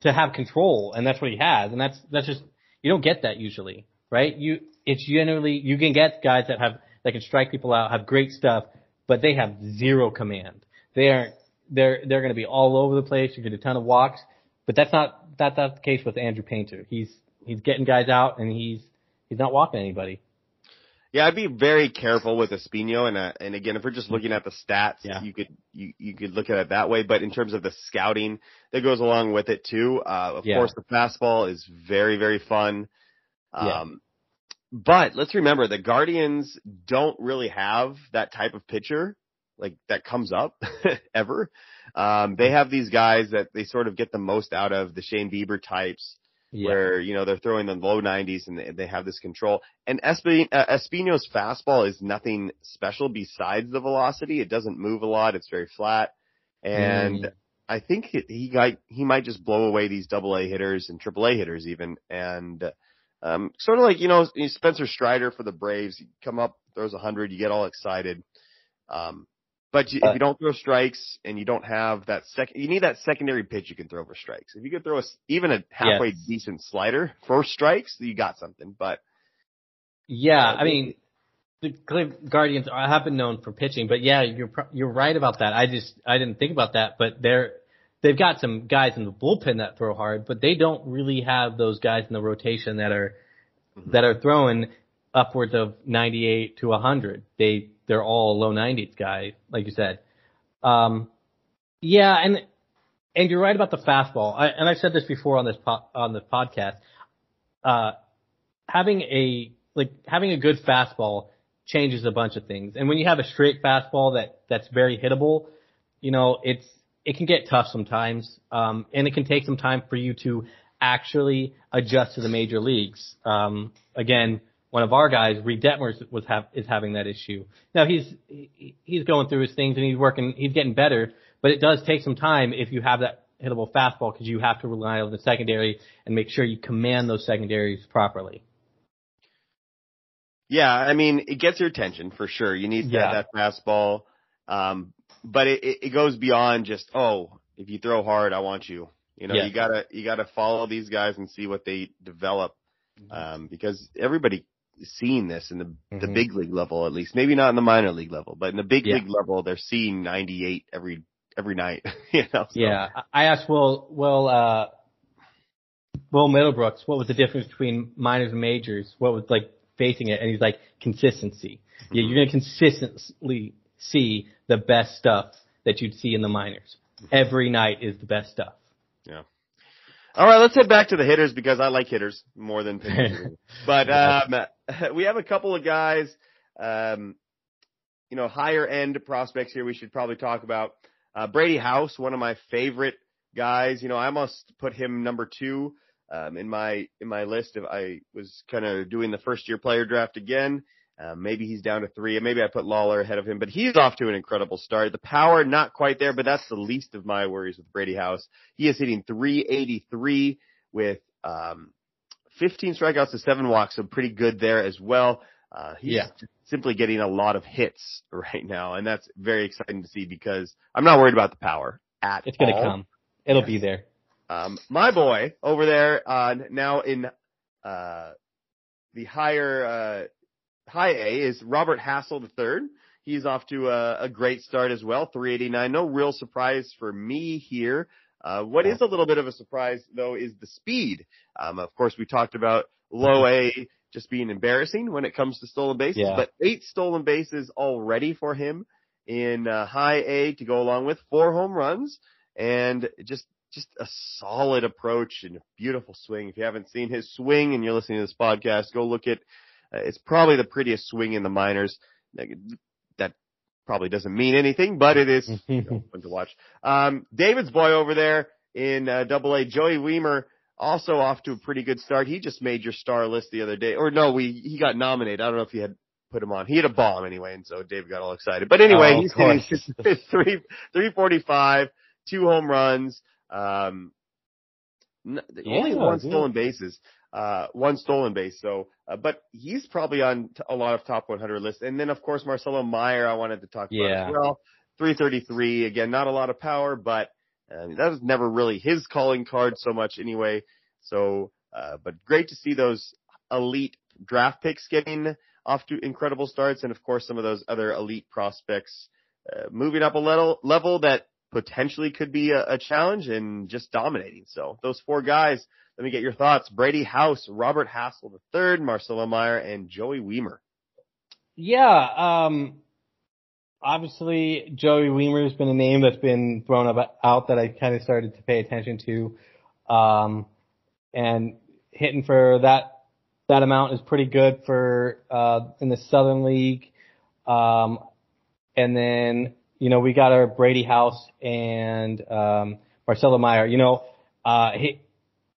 to have control, and that's what he has, and that's that's just you don't get that usually, right? You it's generally you can get guys that have that can strike people out, have great stuff, but they have zero command. They aren't they're they're going to be all over the place. You get a ton of walks, but that's not that's not the case with Andrew Painter. He's he's getting guys out and he's he's not walking anybody. Yeah, I'd be very careful with Espino, and uh, and again, if we're just looking at the stats, Yeah. you could you you could look at it that way. But in terms of the scouting that goes along with it too, uh, of Yeah. course, the fastball is very very fun. Um, Yeah. but let's remember the Guardians don't really have that type of pitcher like that comes up [laughs] ever. Um, they have these guys that they sort of get the most out of the Shane Bieber types Yeah. where you know they're throwing the low 90s and they, they have this control. And uh, Espino's fastball is nothing special besides the velocity. It doesn't move a lot. It's very flat, and Mm. I think he got he might just blow away these double A hitters and triple A hitters even, and um, sort of like you know Spencer Strider for the Braves. You come up, throws a hundred, you get all excited. Um, But you, if you don't throw strikes and you don't have that second, you need that secondary pitch you can throw for strikes. If you could throw a, even a halfway Yes. decent slider for strikes, you got something. But Yeah, Uh, I mean, the Cleveland Guardians are, have been known for pitching, but yeah, you're pro- you're right about that. I just I didn't think about that, but they're they've got some guys in the bullpen that throw hard, but they don't really have those guys in the rotation that are that are throwing upwards of 98 to 100. They they're all low 90s guys, like you said. Um, yeah, and and you're right about the fastball. I, and I've said this before on this po- on the podcast. Uh, having a like having a good fastball changes a bunch of things. And when you have a straight fastball that that's very hittable, you know, it's it can get tough sometimes. Um, and it can take some time for you to actually adjust to the major leagues. Um, again, one of our guys, Reid Detmers, was have is having that issue. Now he's he- he's going through his things and he's working, he's getting better, but it does take some time if you have that hittable fastball because you have to rely on the secondary and make sure you command those secondaries properly. yeah, I mean, it gets your attention for sure. You need Yeah. that, that fastball. Um, but it, it, goes beyond just, oh, if you throw hard, I want you. You know, you gotta, you gotta follow these guys and see what they develop. Um, because everybody seeing this in the, the Mhm. big league level, at least. Maybe not in the minor league level, but in the big Yeah. league level, they're seeing 98 every, every night. [laughs] you know, so. Yeah, I- asked Will, Will, uh, Will Middlebrooks, what was the difference between minors and majors? What was like facing it? And he's like, consistency. Yeah, you're going to consistently see the best stuff that you'd see in the minors. Every night is the best stuff. Yeah. All right, let's head back to the hitters because I like hitters more than pitchers. [laughs] but um, [laughs] we have a couple of guys, um, you know, higher end prospects here. We should probably talk about uh, Brady House, one of my favorite guys. You know, I almost put him number two um, in my in my list. If I was kind of doing the first year player draft again. Uh, maybe he's down to three, and maybe I put Lawlar ahead of him, but he's off to an incredible start. The power not quite there, but that's the least of my worries with Brady House. He is hitting 383 with um, 15 strikeouts to seven walks, so pretty good there as well. Uh, he's Yeah. simply getting a lot of hits [laughs] right now, and that's very exciting to see because I'm not worried about the power at It's going to come. It'll be there. Um, my boy over there, uh, now in, uh, the higher, uh, high A is Robert Hassell III. He's off to a, a great start as well, 389. No real surprise for me here. Uh, what is a little bit of a surprise though is the speed. Um, of course we talked about [laughs] low A just being embarrassing when it comes to stolen bases, Yeah. but eight stolen bases already for him in uh, high A to go along with four home runs and just just a solid approach and a beautiful swing. If you haven't seen his swing and you're listening to this podcast, go look at. Uh, it's probably the prettiest swing in the minors. Probably doesn't mean anything, but it is you know, [laughs] fun to watch. Um, David's boy over there in uh, Double A, Joey Wiemer, also off to a pretty good start. He just made your star list the other day, or no, we he got nominated. I don't know if you had put him on. He had a bomb anyway, and so David got all excited. But anyway, Oh, he's hitting course. [laughs] three three forty five, two home runs. Um, n- only Yeah, one stolen bases, uh, one stolen base. So, uh, but he's probably on t- a lot of top 100 lists. And then of course Marcelo Mayer, I wanted to talk about Yeah. as well. 333 again, not a lot of power, but uh, that was never really his calling card so much anyway. So, uh, but great to see those elite draft picks getting off to incredible starts, and of course some of those other elite prospects uh, moving up a level level that potentially could be a, a challenge and just dominating. So those four guys, let me get your thoughts. Brady House, Robert Hassell III, Marcelo Mayer, and Joey Wiemer. Yeah, um, obviously Joey Wiemer has been a name that's been thrown up, out that I kind of started to pay attention to, um, and hitting for that that amount is pretty good for uh, in the Southern League. Um, and then you know we got our Brady House and um, Marcelo Meyer. You know, uh, he,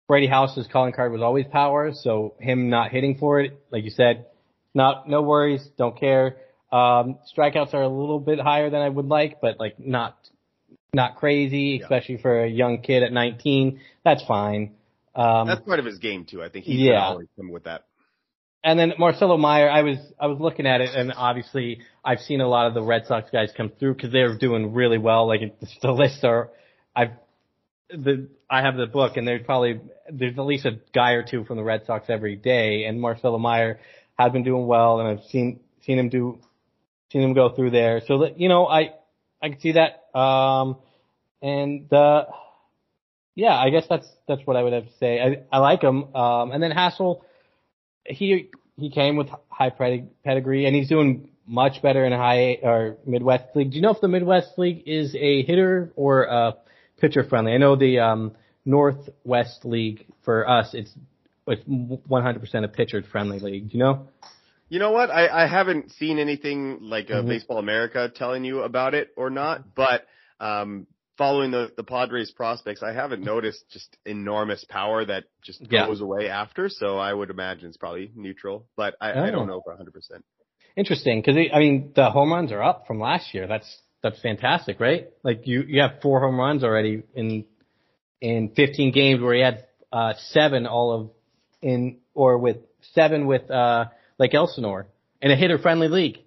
Brady House's calling card was always power, so him not hitting for it, like you said, not no worries, don't care. Um, strikeouts are a little bit higher than I would like, but like not not crazy, Yeah. especially for a young kid at 19. That's fine. Um, That's part of his game too. I think he's Yeah. always come with that. and then Marcelo Mayer, I was I was looking at it, and obviously I've seen a lot of the Red Sox guys come through because they're doing really well. Like the lists are, I've the I have the book, and there's probably there's at least a guy or two from the Red Sox every day, and Marcelo Mayer has been doing well, and I've seen seen him do seen him go through there. So that you know, I I can see that. Um, and uh, yeah, I guess that's that's what I would have to say. I I like him. Um, and then Hassell, he he came with high pedig- pedigree, and he's doing much better in high or Midwest League. Do you know if the Midwest League is a hitter or a pitcher friendly? I know the um, Northwest League for us, it's it's 100% a pitcher friendly league. Do you know? You know what? I, I haven't seen anything like uh, Mhm. Baseball America telling you about it or not, but um, following the, the Padres prospects, I haven't noticed just enormous power that just Yeah. goes away after. So I would imagine it's probably neutral, but I, I Oh. don't know for 100%. Interesting, because I mean the home runs are up from last year. That's that's fantastic, right? Like you you have four home runs already in in 15 games, where he had uh, seven all of in or with seven with uh, Lake Elsinore in a hitter friendly league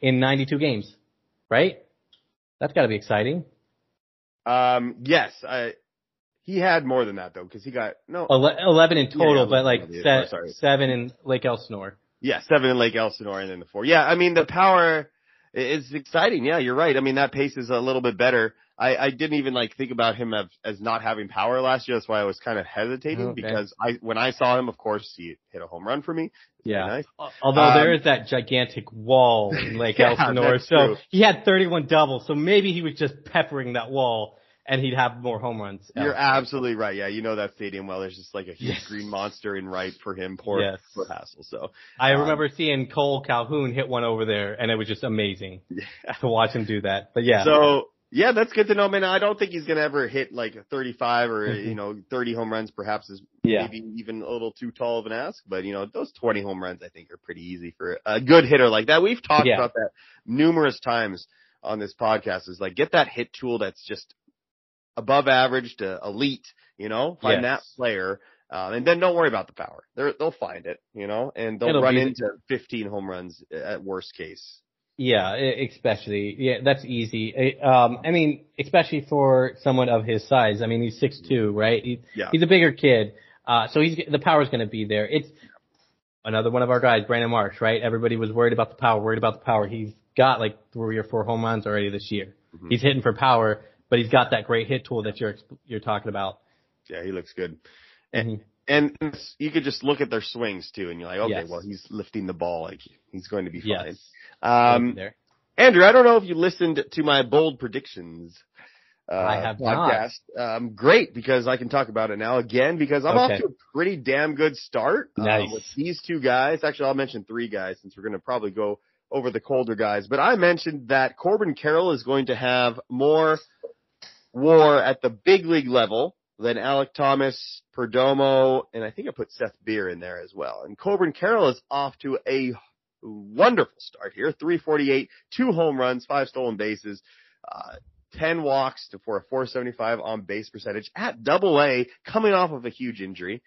in 92 games, right? That's got to be exciting. Um, yes, I, he had more than that though, because he got, no, 11 in total, Yeah, but like 11, se- yeah, sorry. seven in Lake Elsinore. Yeah, seven in Lake Elsinore and then the four. Yeah, I mean the power i- is exciting. Yeah, you're right. I mean that pace is a little bit better. I, I didn't even like think about him as, as not having power last year. That's why I was kind of hesitating Okay. because I when I saw him, of course, he hit a home run for me. Yeah. Nice. Although Um, there is that gigantic wall in Lake [laughs] Yeah, Elsinore, so true. he had 31 doubles. So maybe he was just peppering that wall, and he'd have more home runs. You're absolutely right. Yeah, you know that stadium well. There's just like a huge Yes. green monster in right for him. Poor, Yes. Hassell. So I um, remember seeing Cole Calhoun hit one over there, and it was just amazing yeah. [laughs] to watch him do that. But yeah, So yeah, that's good to know, man. I don't think he's gonna ever hit like a 35 or Mhm. you know 30 home runs. Perhaps is Yeah. maybe even a little too tall of an ask, but you know those 20 home runs I think are pretty easy for a good hitter like that. We've talked Yeah. about that numerous times on this podcast. Is like get that hit tool that's just above average to elite. You know, find that player. Um, and then don't worry about the power. They're, they'll find it, you know, and they'll It'll run into 15 home runs at worst case. yeah, especially yeah, that's easy. Um, I mean, especially for someone of his size. I mean, he's six two, right? He, Yeah. he's a bigger kid, uh, so he's the power's going to be there. It's another one of our guys, Brandon Marsh, right? Everybody was worried about the power, worried about the power. He's got like three or four home runs already this year. Mhm. He's hitting for power, but he's got that great hit tool that you're you're talking about. Yeah, he looks good. And, Mhm. and you could just look at their swings too, and you're like, okay, Yes. well, he's lifting the ball, like he's going to be fine. Yes. Um, there. Andrew, I don't know if you listened to my bold predictions. Uh, I have not. Um, great because I can talk about it now again because I'm Okay. off to a pretty damn good start um, with these two guys. Actually, I'll mention three guys since we're going to probably go over the colder guys. But I mentioned that Corbin Carroll is going to have more war at the big league level than Alek Thomas, Perdomo, and I think I put Seth Beer in there as well. And Corbin Carroll is off to a wonderful start here. 348, two home runs, five stolen bases, uh, 10 walks to, for a 475 on base percentage at double A coming off of a huge injury.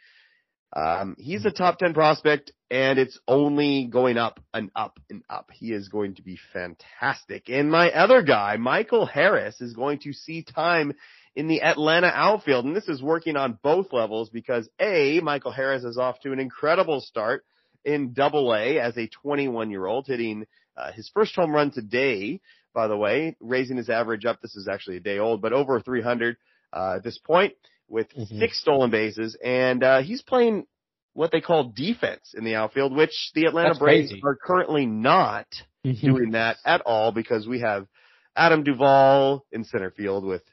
Um, he's a top 10 prospect and it's only going up and up and up. He is going to be fantastic. And my other guy, Michael Harris, is going to see time in the Atlanta outfield. And this is working on both levels because A, Michael Harris is off to an incredible start in double A as a 21 year old hitting uh, his first home run today, by the way, raising his average up. This is actually a day old, but over 300 uh, at this point with Mhm. six stolen bases. And uh, he's playing what they call defense in the outfield, which the Atlanta That's Braves crazy. are currently not doing that at all because we have Adam Duvall in center field with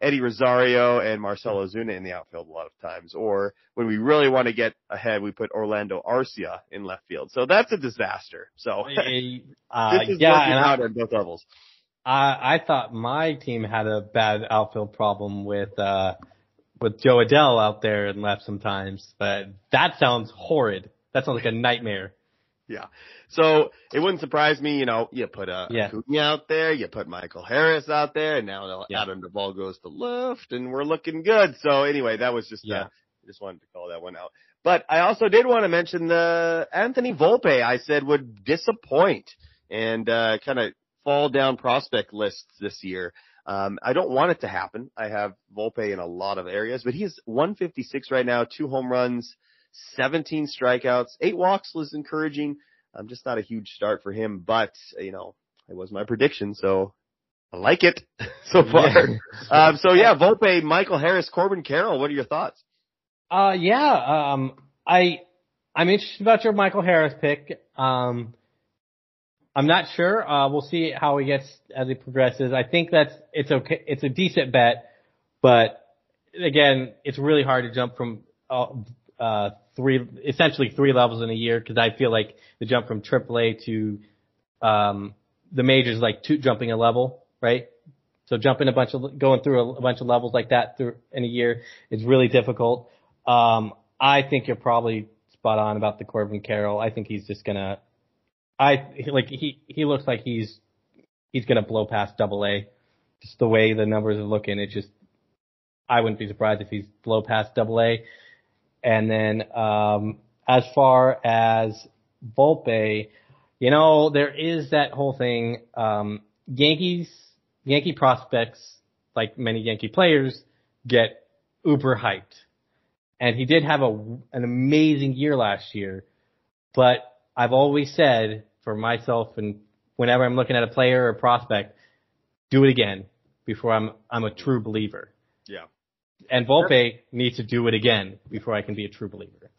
Eddie Rosario and Marcell Ozuna in the outfield a lot of times. Or when we really want to get ahead, we put Orlando Arcia in left field. So that's a disaster. So [laughs] uh, this is yeah, working I, out on both levels. I, I thought my team had a bad outfield problem with uh with Jo Adell out there and left sometimes, but that sounds horrid. That sounds like a nightmare. Yeah. So it wouldn't surprise me, you know, you put uh, Yeah. Acuna out there, you put Michael Harris out there, and now Yeah. Adam Duvall goes to left, and we're looking good. So anyway, that was just Yeah. uh, just wanted to call that one out. But I also did want to mention the Anthony Volpe. I said would disappoint and uh, kind of fall down prospect lists this year. Um, I don't want it to happen. I have Volpe in a lot of areas, but he's 156 right now, two home runs, 17 strikeouts, eight walks was encouraging. Um, just not a huge start for him, but you know, it was my prediction, so I like it [laughs] so far. um, so yeah, Volpe, Michael Harris, Corbin Carroll. What are your thoughts? Uh, yeah, um, I, I'm interested about your Michael Harris pick. Um, I'm not sure. Uh, we'll see how he gets as he progresses. I think that's, it's okay. It's a decent bet, but again, it's really hard to jump from, uh, uh, three, essentially three levels in a year because I feel like the jump from AAA to, um, the majors like two, jumping a level, right? So jumping a bunch of, going through a, a bunch of levels like that through in a year is really difficult. Um, I think you're probably spot on about the Corbin Carroll. I think he's just gonna, I like he he looks like he's he's gonna blow past Double A. Just the way the numbers are looking, it just I wouldn't be surprised if he's blow past Double A. And then um, as far as Volpe, you know there is that whole thing. Um, Yankees Yankee prospects, like many Yankee players, get uber hyped and he did have a an amazing year last year. But I've always said for myself and whenever I'm looking at a player or a prospect, do it again before I'm I'm a true believer. Yeah. And Volpe needs to do it again before I can be a true believer.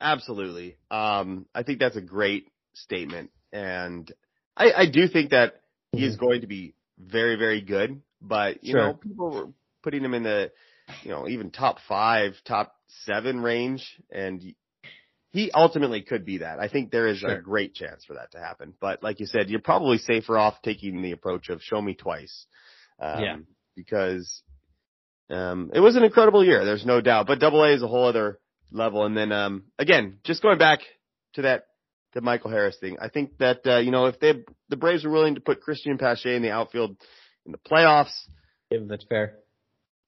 Absolutely. Um, I think that's a great statement, and I, I do think that he is going to be very, very good. But you Sure. know, people were putting him in the, you know, even top five, top seven range, and he ultimately could be that. I think there is a great chance for that to happen. But like you said, you're probably safer off taking the approach of show me twice. Um, Yeah. Because um, it was an incredible year. There's no doubt. But Double A is a whole other level. And then um, again, just going back to that the Michael Harris thing, I think that uh, you know if they the Braves were willing to put Cristian Pache in the outfield in the playoffs If that's fair.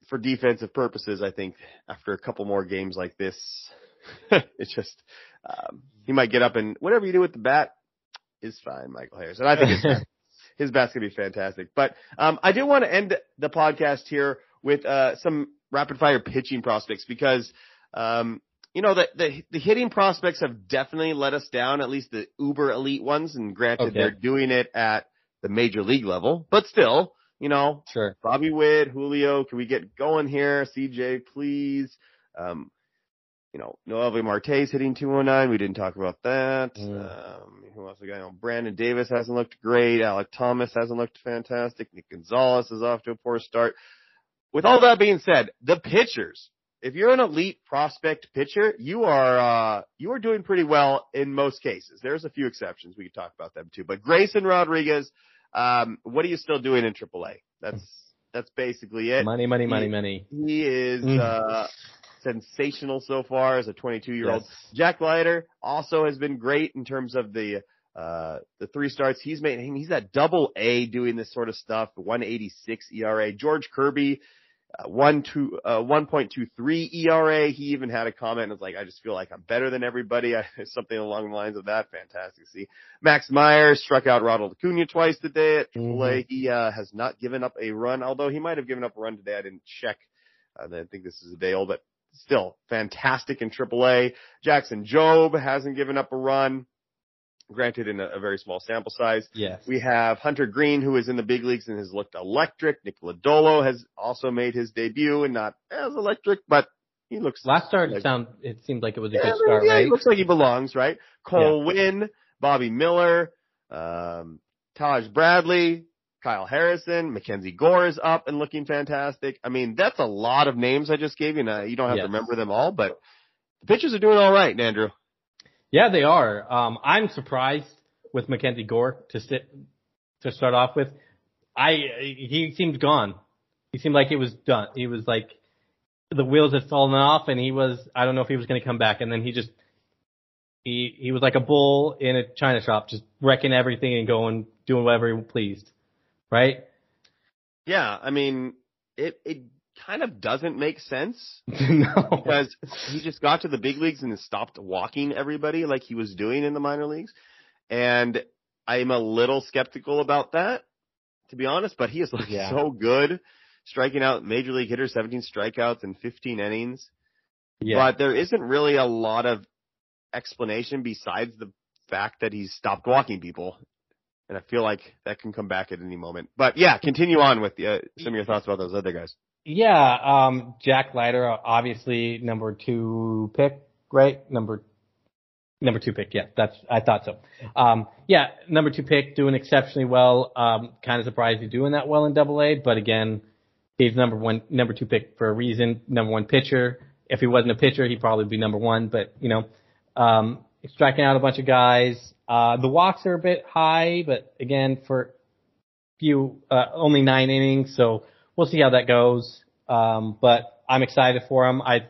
for defensive purposes, I think after a couple more games like this, [laughs] it's just um, he might get up and whatever you do with the bat is fine, Michael Harris. And I think his, [laughs] his bat's gonna be fantastic. But um, I do want to end the podcast here with uh, some rapid fire pitching prospects because um, you know the, the the hitting prospects have definitely let us down, at least the uber elite ones. And granted, Okay. they're doing it at the major league level, but still, you know, Sure. Bobby Witt, Julio, can we get going here? CJ, please. Um, you know, Noelvi Marte's hitting 209. We didn't talk about that. Mm. Um, who else we got? You know, Brennen Davis hasn't looked great. Alek Thomas hasn't looked fantastic. Nick Gonzalez is off to a poor start. With all that being said, the pitchers, if you're an elite prospect pitcher, you are, uh, you are doing pretty well in most cases. There's a few exceptions. We could talk about them too, but Grayson Rodriguez, um, what are you still doing in AAA? That's, that's basically it. Money, money, money, He- money. He is Mm. uh, sensational so far as a 22 year old. Yes. Jack Leiter also has been great in terms of the uh, the three starts he's made. He's at double A doing this sort of stuff. 186 ERA. George Kirby. Uh, one two uh, 1.23 ERA. He even had a comment and was like, "I just feel like I'm better than everybody." [laughs] I, something along the lines of that. Fantastic see. Max Meyer struck out Ronald Acuna twice today at AAA. He uh, has not given up a run, although he might have given up a run today. I didn't check. Uh, I think this is a day old, but still fantastic in AAA. Jackson Jobe hasn't given up a run, granted in a, a very small sample size. Yes. We have Hunter Greene, who is in the big leagues and has looked electric. Nick Lodolo has also made his debut and not as electric, but he looks Last start like- sound it seemed like it was a yeah, good start, yeah, right? He looks like he belongs, right? Cole Winn, Bobby Miller, um, Taj Bradley, Kyle Harrison, Mackenzie Gore is up and looking fantastic. I mean, that's a lot of names I just gave you. Now you don't have Yes. to remember them all, but the pitchers are doing all right, Andrew. Yeah, they are. Um, I'm surprised with Mackenzie Gore to sit to start off with. I he seemed gone. He seemed like it was done. He was like the wheels had fallen off, and he was. I don't know if he was going to come back, and then he just he he was like a bull in a china shop, just wrecking everything and going doing whatever he pleased. Right? Yeah, I mean, it it kind of doesn't make sense [laughs] no. because he just got to the big leagues and stopped walking everybody like he was doing in the minor leagues. And I'm a little skeptical about that, to be honest, but he is like Yeah. so good striking out major league hitters, 17 strikeouts in 15 innings. Yeah. But there isn't really a lot of explanation besides the fact that he's stopped walking people. And I feel like that can come back at any moment. But yeah, continue on with uh, some of your thoughts about those other guys. Yeah, um, Jack Leiter, obviously number two pick, right? Number, number two pick. Yeah, that's, I thought so. Um, yeah, number two pick doing exceptionally well. Um, kind of surprised he's doing that well in double A, but again, he's number one, number two pick for a reason, number one pitcher. If he wasn't a pitcher, he'd probably be number one, but you know, um, striking out a bunch of guys. Uh, the walks are a bit high, but again, for few, uh, only nine innings, so we'll see how that goes. Um, but I'm excited for him. I,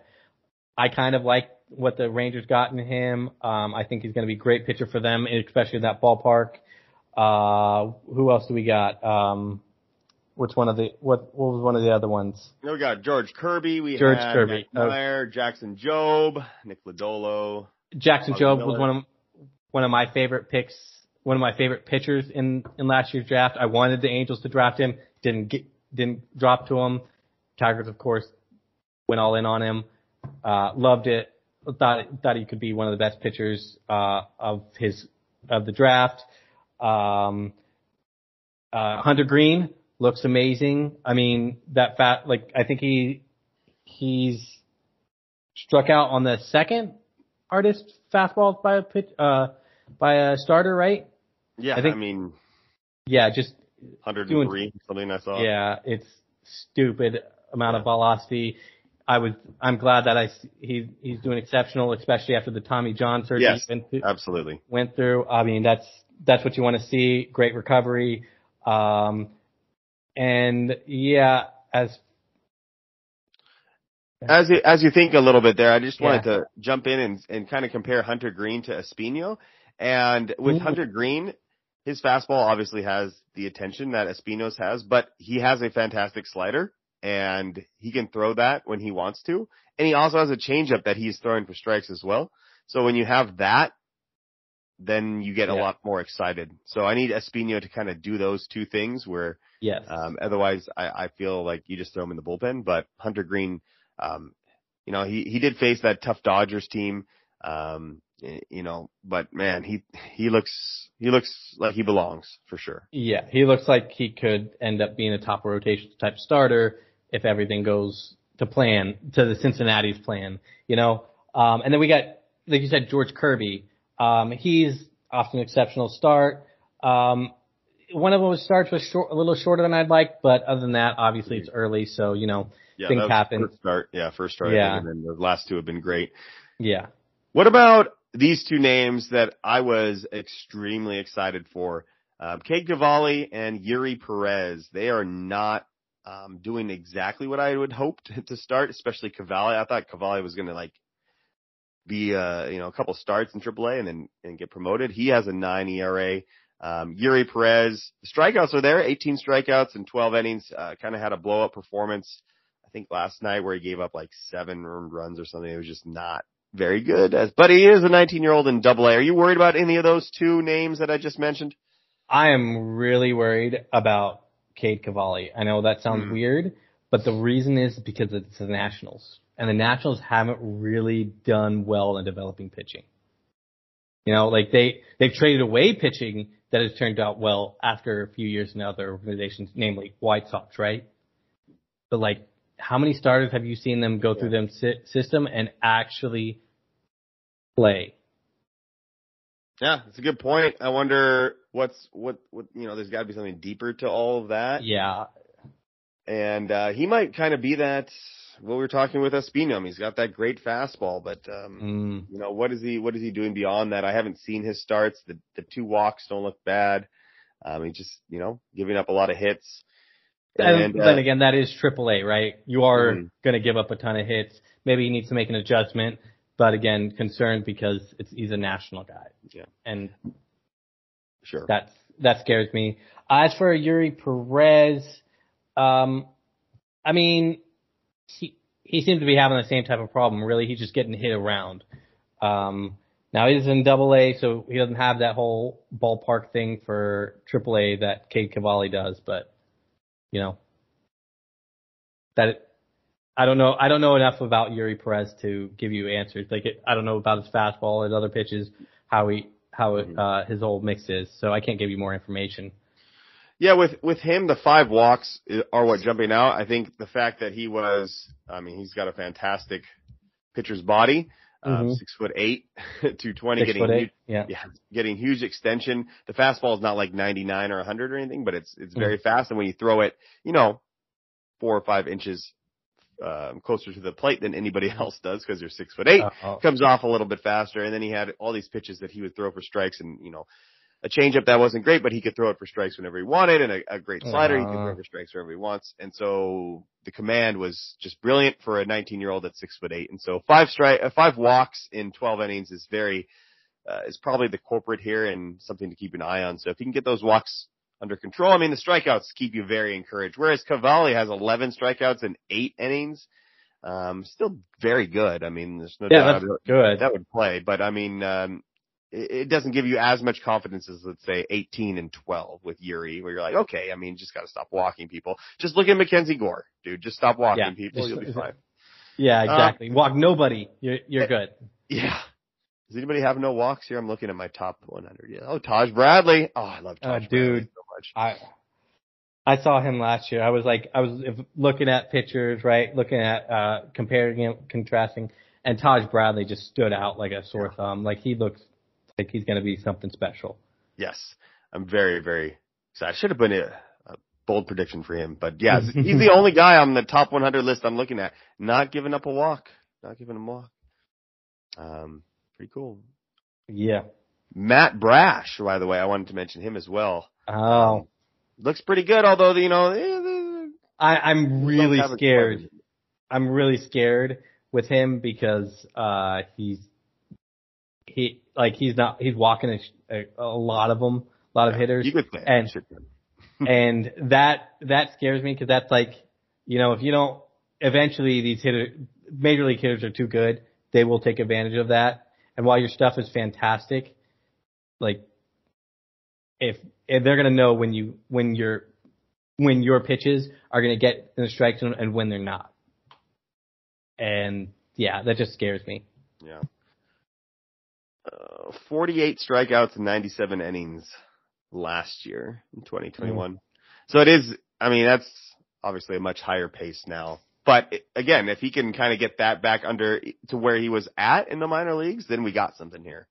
I kind of like what the Rangers got in him. Um, I think he's going to be a great pitcher for them, especially in that ballpark. Uh, who else do we got? Um, which one of the, what, what was one of the other ones? We got George Kirby. We George had Kirby. Max Oh. Meyer, Jackson Jobe, Nick Lodolo. Jackson Jobe was one of one of my favorite picks, one of my favorite pitchers in in last year's draft. I wanted the Angels to draft him, didn't get didn't drop to him. Tigers, of course, went all in on him. Uh, loved it. Thought thought he could be one of the best pitchers uh, of his of the draft. Um, uh, Hunter Greene looks amazing. I mean, that fat like I think he he's struck out on the second hardest fastball by a pitch uh by a starter, right? Yeah, I I, think- mean, Yeah, just 103, something I saw. yeah, it's stupid amount of velocity. I was I'm glad that I he he's doing exceptional, especially after the Tommy John surgery Yes. went, through, Absolutely. went through. I mean, that's that's what you want to see. Great recovery. Um, and yeah, as As you, as you think a little bit there, I just wanted Yeah. to jump in and, and kind of compare Hunter Greene to Espino. And with Ooh. Hunter Greene, his fastball obviously has the attention that Espino's has, but he has a fantastic slider and he can throw that when he wants to. And he also has a changeup that he's throwing for strikes as well. So when you have that, then you get a lot more excited. So I need Espino to kind of do those two things where yes, um, otherwise, I, I feel like you just throw him in the bullpen. But Hunter Greene, um, you know, he he did face that tough Dodgers team, um, you know, but man, he he looks he looks like he belongs for sure. Yeah, he looks like he could end up being a top rotation type starter if everything goes to plan, to the Cincinnati's plan, you know. Um, and then we got, like you said, George Kirby. Um, he's off an exceptional start. Um, one of those starts was short, a little shorter than I'd like, but other than that, obviously it's early, so you know, Yeah, Things happen. First start, yeah, first start, Yeah. and then the last two have been great. yeah. What about these two names that I was extremely excited for? Um, Cade Cavalli and Eury Perez. They are not um, doing exactly what I would hope to, to start, especially Cavalli. I thought Cavalli was going to like be uh, you know a couple starts in AAA and then and get promoted. He has a nine ERA. Um, Eury Perez, the strikeouts are there, 18 strikeouts in 12 innings. Uh, kind of had a blow up performance. I think last night where he gave up like seven earned runs or something. It was just not very good. As, but he is a 19 year old in Double A. Are you worried about any of those two names that I just mentioned? I am really worried about Cade Cavalli. I know that sounds Hmm. weird, but the reason is because it's the Nationals. And the Nationals haven't really done well in developing pitching. You know, like they, they've traded away pitching that has turned out well after a few years in other organizations, namely White Sox, right? But like, how many starters have you seen them go through them sy- system and actually play? Yeah, that's a good point. I wonder what's what what you know. There's got to be something deeper to all of that. Yeah. And uh, he might kind of be that. What we were talking with Espino. He's got that great fastball, but um, Mm. you know what is he what is he doing beyond that? I haven't seen his starts. The the two walks don't look bad. Um, he's just you know giving up a lot of hits. And, And, uh, then again, that is AAA, right? You are Mhm. going to give up a ton of hits. Maybe he needs to make an adjustment, but again, concerned because it's he's a national guy, Yeah, and sure. that's that scares me. As for Yuri Perez, um, I mean, he he seems to be having the same type of problem. Really, he's just getting hit around. Um, now he's in Double A, so he doesn't have that whole ballpark thing for Triple A that Cade Cavalli does. But you know, that I don't know. I don't know enough about Eury Perez to give you answers. Like it, I don't know about his fastball, his other pitches, how he how it, uh, his old mix is. So I can't give you more information. Yeah, with with him, the five walks are what jumping out. I think the fact that he was, I mean, he's got a fantastic pitcher's body, um, Mhm. six foot eight, [laughs] two twenty, getting huge, Yeah. yeah, getting huge extension. The fastball is not like ninety nine or hundred or anything, but it's it's very fast. And when you throw it, you know, four or five inches um, closer to the plate than anybody [laughs] else does because they're six foot eight, Uh, comes off a little bit faster. And then he had all these pitches that he would throw for strikes and, you know, a changeup that wasn't great, but he could throw it for strikes whenever he wanted and a, a great slider he could Uh-huh. throw for strikes wherever he wants. And so the command was just brilliant for a 19 year old at six foot eight. And so five strike, uh, five walks in 12 innings is very, uh, is probably the corporate here and something to keep an eye on. So if you can get those walks under control, I mean, the strikeouts keep you very encouraged. Whereas Cavalli has 11 strikeouts in eight innings. Um, still very good. I mean, there's no yeah, doubt that's good. that would play, but I mean, um, it, doesn't give you as much confidence as let's say 18 and 12 with Eury, where you're like, okay, I mean, just got to stop walking people. Just look at MacKenzie Gore, dude. Just stop walking Yeah. people. You'll be [laughs] fine. Yeah, Uh, exactly. Walk nobody. You're you're good. Yeah. Does anybody have no walks here? I'm looking at my top 100. Yeah. Oh, Taj Bradley. Oh, I love Uh, Taj Bradley dude. so much. I I saw him last year. I was like, I was looking at pictures, right? Looking at uh comparing him, contrasting, and Taj Bradley just stood out like a sore thumb. Like he looks like he's gonna be something special. Yes. I'm very, very excited. I should have been a, a bold prediction for him, but yeah, [laughs] he's the only guy on the top 100 list I'm looking at, not giving up a walk, not giving him a walk. Um, pretty cool. Yeah. Matt Brash, by the way, I wanted to mention him as well. Oh, Looks pretty good, although you know, eh, eh, I I'm really don't have a- scared. I'm really scared with him because uh he's he like he's not he's walking a, a, a lot of them, a lot of hitters. You could it. And- [laughs] [laughs] and that that scares me because that's like, you know, if you don't, eventually these hitter, major league hitters are too good. They will take advantage of that. And while your stuff is fantastic, like, if, if they're gonna know when you when your when your pitches are gonna get in the strike zone and when they're not. And yeah, that just scares me. Yeah. Uh, 48 strikeouts and 97 innings last year in 2021. So it is, I mean, that's obviously a much higher pace now. But again, if he can kind of get that back under to where he was at in the minor leagues, then we got something here.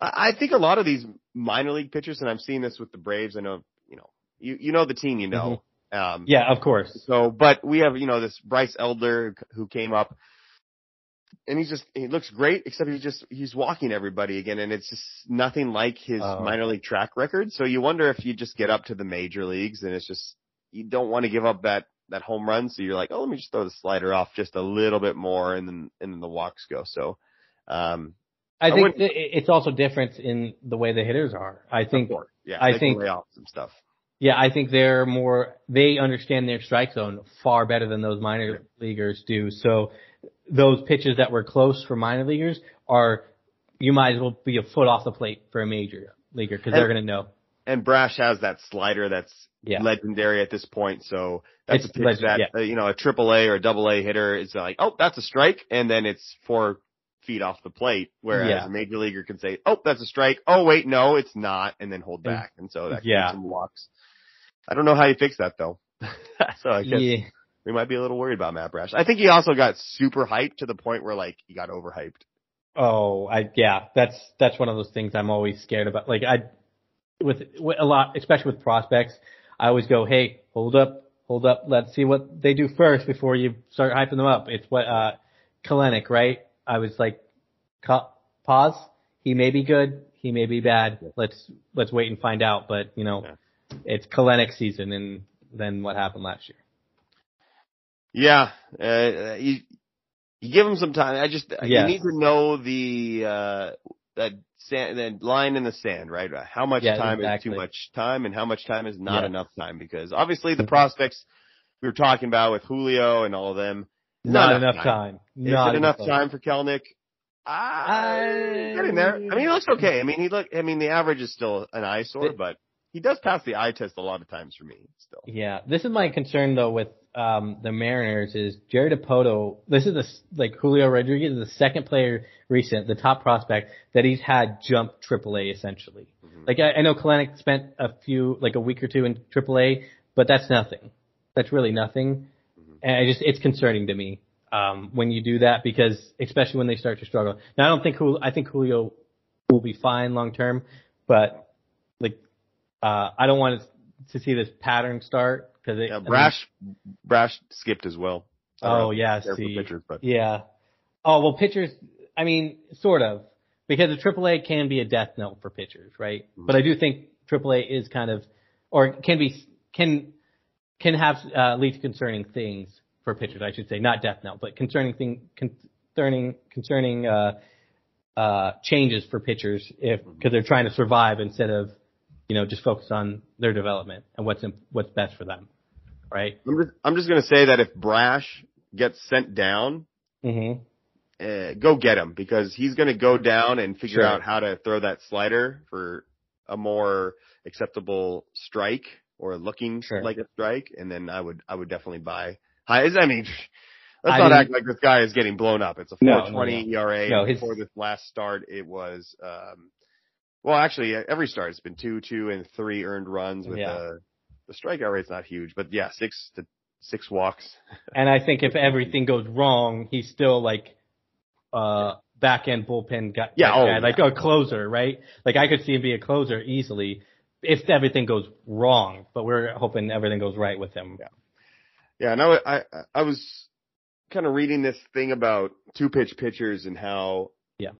I, think a lot of these minor league pitchers, and I've seen this with the Braves. I know, you know, you, you know the team, you know. Um, Yeah, of course. so, but we have, you know, this Bryce Elder who came up and he's just, he looks great, except he's just, he's walking everybody again. And it's just nothing like his Oh. minor league track record. So you wonder if you just get up to the major leagues and it's just, you don't want to give up that, that home run. So you're like, oh, let me just throw the slider off just a little bit more and then, and then the walks go. So, um, I I think it's also different in the way the hitters are. I think yeah, I think- lay off some stuff. Yeah, I think they're more, they understand their strike zone far better than those minor leaguers do. So those pitches that were close for minor leaguers are, you might as well be a foot off the plate for a major leaguer because they're going to know. and Brash has that slider that's Yeah. legendary at this point. So that's It's a pitch legend- that yeah. uh, you know a triple A or a double A hitter is like, oh, that's a strike, and then it's four feet off the plate. Whereas Yeah. a major leaguer can say, oh, that's a strike. Oh, wait, no, it's not, and then hold back, and so that yeah. keeps him walks. I don't know how you fix that though. [laughs] so I guess Yeah. We might be a little worried about Matt Brash. I think he also got super hyped to the point where like he got overhyped. Oh, I, yeah, that's, that's one of those things I'm always scared about. Like I, with, with a lot, especially with prospects, I always go, hey, hold up, hold up, let's see what they do first before you start hyping them up. It's what, uh, Kelenic, right? I was like, pause. He may be good. He may be bad. Let's, let's wait and find out. But, you know, Yeah. it's Kelenic season and then what happened last year. Yeah, uh, you you give him some time. I just you need to know the uh that sand, that line in the sand, right? How much Yeah, time exactly. is too much time, and how much time is not Yeah. enough time? Because obviously the prospects we were talking about with Julio and all of them, Not, Not enough time. Is Not it enough time for Kelenic? I- I, there. I mean, he looks okay. I mean, he look. I mean, the average is still an eyesore, but he does pass the eye test a lot of times for me. Still, Yeah, this is my concern though with um, the Mariners is Jerry Dipoto. This is the like Julio Rodriguez is the second player recent, the top prospect that he's had jump AAA essentially. Like I, I know Kelenic spent a few like a week or two in AAA, but that's nothing. That's really nothing, and I just it's concerning to me um, when you do that because especially when they start to struggle. Now I don't think Julio, I think Julio will be fine long term, but like uh, I don't want to see this pattern start because it. yeah, I mean- Brash, Brash skipped as well. Oh yeah, you care for see, pitchers, but yeah. Oh well, pitchers. I mean, sort of, because the AAA can be a death knell for pitchers, right? Mm-hmm. But I do think AAA is kind of, or can be, can can have uh, lead to concerning things for pitchers. I should say, not death knell, but concerning thing, concerning concerning uh, uh, changes for pitchers if Mm-hmm. because they're trying to survive instead of, you know, just focus on their development and what's in, what's best for them, right? I'm just, I'm just gonna say that if Brash gets sent down, Mm-hmm. uh, go get him because he's going to go down and figure Sure. out how to throw that slider for a more acceptable strike or looking Sure. like a strike. And then I would, I would definitely buy high. I mean, let's I not mean- act like this guy is getting blown up. It's a No, no, 420 no. ERA. No, his- Before this last start, it was, um, well, actually every start has been two, two and three earned runs with Yeah. uh, the strikeout rate's not huge, but yeah, six to six walks. [laughs] And I think if everything goes wrong, he's still like uh back end bullpen guy, Yeah, oh, guy, like yeah. a closer, right? Like I could see him be a closer easily if everything goes wrong. But we're hoping everything goes right with him. Yeah. Yeah, and I, I, I was kind of reading this thing about two pitch pitchers and how